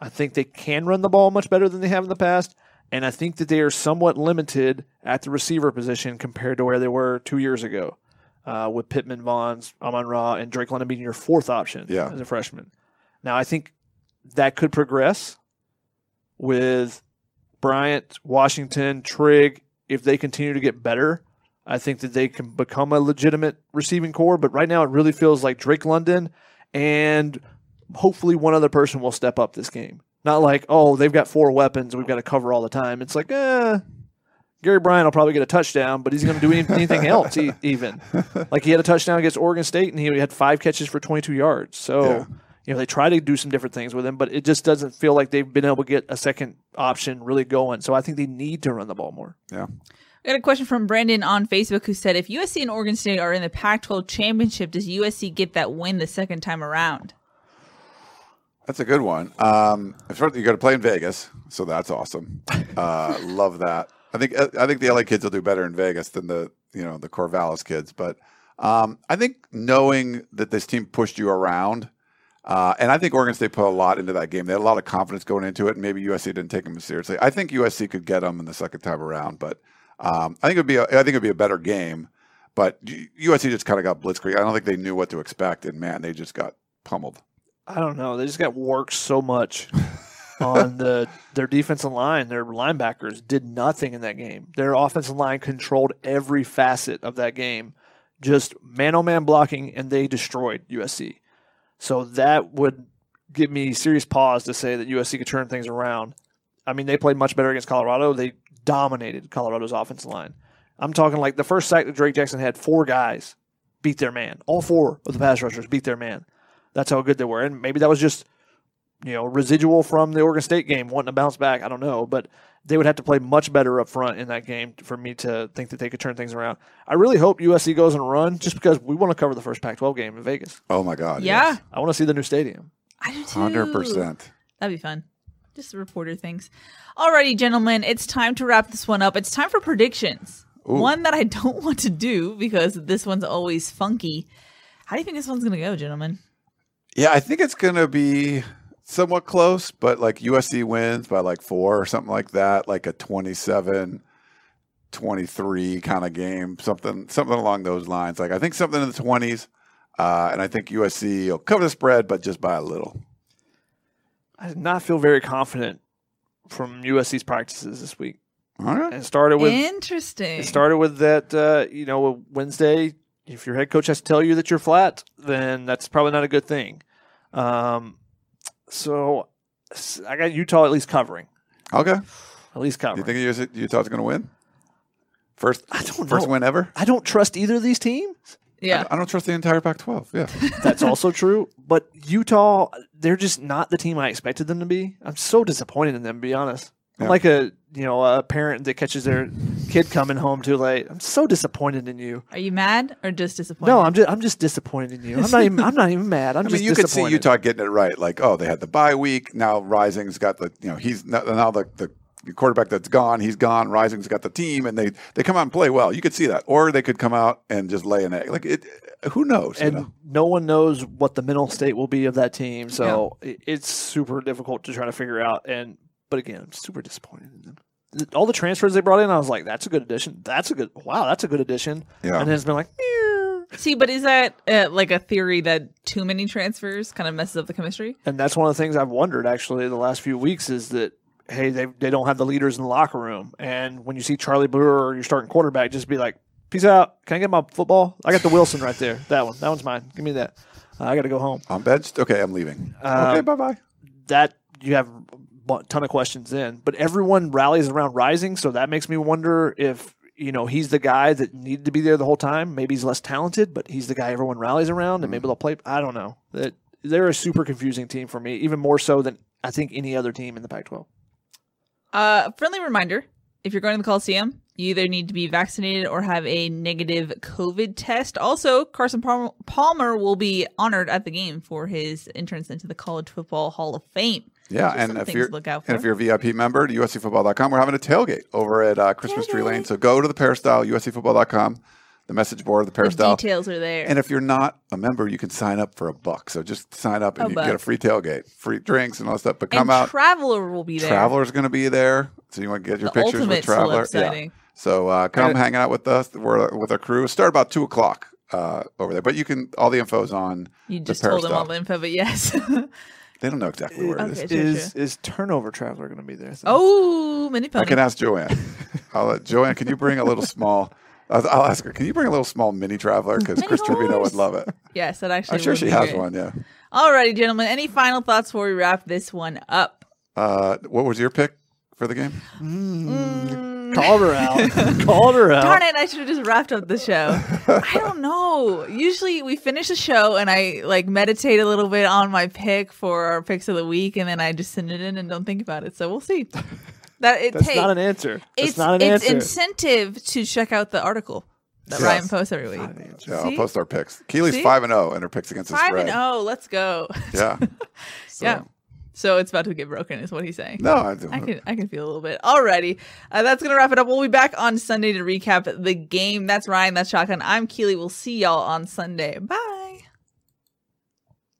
I think they can run the ball much better than they have in the past. And I think that they are somewhat limited at the receiver position compared to where they were two years ago, uh, with Pittman, Vaughns, Amon Ra, and Drake London being your fourth option Yeah. as a freshman. Now, I think that could progress with Bryant, Washington, Trigg. If they continue to get better, I think that they can become a legitimate receiving corps. But right now, it really feels like Drake London and hopefully one other person will step up this game. Not like, oh, they've got four weapons, we've got to cover all the time. It's like, eh, Gary Bryant will probably get a touchdown, but he's going to do anything else e- even. Like he had a touchdown against Oregon State, and he had five catches for 22 yards. So, Yeah. you know, they try to do some different things with him, but it just doesn't feel like they've been able to get a second option really going. So I think they need to run the ball more. Yeah. I got a question from Brandon on Facebook who said, if USC and Oregon State are in the Pac 12 championship, does USC get that win the second time around? That's a good one. Um, first, you got to play in Vegas, so that's awesome. Uh, love that. I think I think the LA kids will do better in Vegas than the you know the Corvallis kids. But um, I think knowing that this team pushed you around, uh, and I think Oregon State put a lot into that game. They had a lot of confidence going into it, and maybe USC didn't take them seriously. I think USC could get them in the second time around, but um, I think it'd be a, I think it'd be a better game. But USC just kind of got blitzkrieg. I don't think they knew what to expect, and man, they just got pummeled. I don't know. They just got worked so much on the their defensive line. Their linebackers did nothing in that game. Their offensive line controlled every facet of that game, just man on man blocking, and they destroyed USC. So that would give me serious pause to say that USC could turn things around. I mean, they played much better against Colorado. They dominated Colorado's offensive line. I'm talking like the first sack that Drake Jackson had, four guys beat their man. All four of the pass rushers beat their man. That's how good they were. And maybe that was just, you know, residual from the Oregon State game, wanting to bounce back. I don't know. But they would have to play much better up front in that game for me to think that they could turn things around. I really hope USC goes and run just because we want to cover the first Pac 12 game in Vegas. Oh my God! Yeah, I want to see the new stadium. I do too. hundred percent. That'd be fun. Just reporter things. Alrighty, gentlemen, it's time to wrap this one up. It's time for predictions. One that I don't want to do because this one's always funky. How do you think this one's going to go, gentlemen? Yeah, I think it's going to be somewhat close, but like USC wins by like four or something like that, like a 27 23 kind of game, something something along those lines. Like I think something in the 20s, uh, and I think USC will cover the spread, but just by a little. I did not feel very confident from USC's practices this week. All right. And it started with Interesting. It started with that, uh, you know, Wednesday. If your head coach has to tell you that you're flat, then that's probably not a good thing. Um, so I got Utah at least covering. Okay. At least Do covering. you think Utah's going to win? First, I don't first know. win ever. I don't trust either of these teams. yeah. I don't trust the entire Pac-12. Yeah. That's also true. But Utah, they're just not the team I expected them to be. I'm so disappointed in them, to be honest. I'm Yeah. like a you know a parent that catches their kid coming home too late. I'm so disappointed in you. Are you mad or just disappointed? No, I'm just I'm just disappointed in you. I'm not even I'm not even mad. I'm I just mean, you could see. Utah getting it right. Like, oh, they had the bye week. Now Rising's got the, you know, he's now now the, the quarterback that's gone. He's gone. Rising's got the team, and they they come out and play well. You could see that, or they could come out and just lay an egg. Like, it, who knows? you and know? no one knows what the mental state will be of that team. So it it's super difficult to try to figure out. And but again, I'm super disappointed in them. All the transfers they brought in, I was like, "That's a good addition. That's a good. Wow, that's a good addition." Yeah. And then it's been like, "Meow." See, but is that uh, like a theory that too many transfers kind of messes up the chemistry? and that's one of the things I've wondered actually the last few weeks is that hey, they they don't have the leaders in the locker room, and when you see Charlie Brewer, your starting quarterback, just be like, "Peace out. Can I get my football? I got the Wilson right there. That one. That one's mine. Give me that. Uh, I got to go home." I'm benched. Okay, I'm leaving. Um, okay, bye bye. that you have a ton of questions in, but everyone rallies around Rising, so that makes me wonder if you know he's the guy that needed to be there the whole time. Maybe he's less talented, but he's the guy everyone rallies around, and maybe they'll play. I don't know. That they're a super confusing team for me, even more so than I think any other team in the Pac-12. Uh, friendly reminder: if you're going to the Coliseum, you either need to be vaccinated or have a negative COVID test. Also, Carson Palmer, Palmer will be honored at the game for his entrance into the College Football Hall of Fame. Yeah, Just and if you're look out and if you're a VIP member to USCFootball.com, we're having a tailgate over at uh, Christmas Tree Lane. So go to the Peristyle, USCFootball.com. the message board, of the The peristyle. details are there. And if you're not a member, you can sign up for a buck. So just sign up and A you can get a free tailgate, free drinks and all that stuff. But come and out. Traveler will be there. Traveler's going to be there. So you want to get your The pictures with Traveler. celeb sighting. So uh, come And- hang out with us. We're with our crew. Start about two o'clock uh, over there. But you can all the info's on. You the just told them all the info, but yes. They don't know exactly where it is. Okay, true, Is is turnover traveler going to be there? So- oh, mini I can ask Joanne. I'll let Joanne. Can you bring a little small? I'll, I'll ask her. Can you bring a little small mini traveler? Because Chris Trevino would love it. yes, that actually. I'm sure she has great. one. Yeah. Alrighty, gentlemen. Any final thoughts before we wrap this one up? Uh, what was your pick for the game? Mm. Called her out. Called her out. Darn it! I should have just wrapped up the show. I don't know. Usually we finish the show and I like meditate a little bit on my pick for our picks of the week, and then I just send it in and don't think about it. So we'll see. That it That's hey, not an answer. That's it's not an it's answer. incentive to check out the article that Yes. Ryan posts every week. Yeah, I'll post our picks. Keely's five and zero in her picks against the Five spread. and oh, let's go. Yeah. So, Yeah. So it's about to get broken, is what he's saying. No, I, don't. I can I can feel a little bit. Alrighty, uh, that's gonna wrap it up. We'll be back on Sunday to recap the game. That's Ryan. That's Shotgun. I'm Keely. We'll see y'all on Sunday. Bye.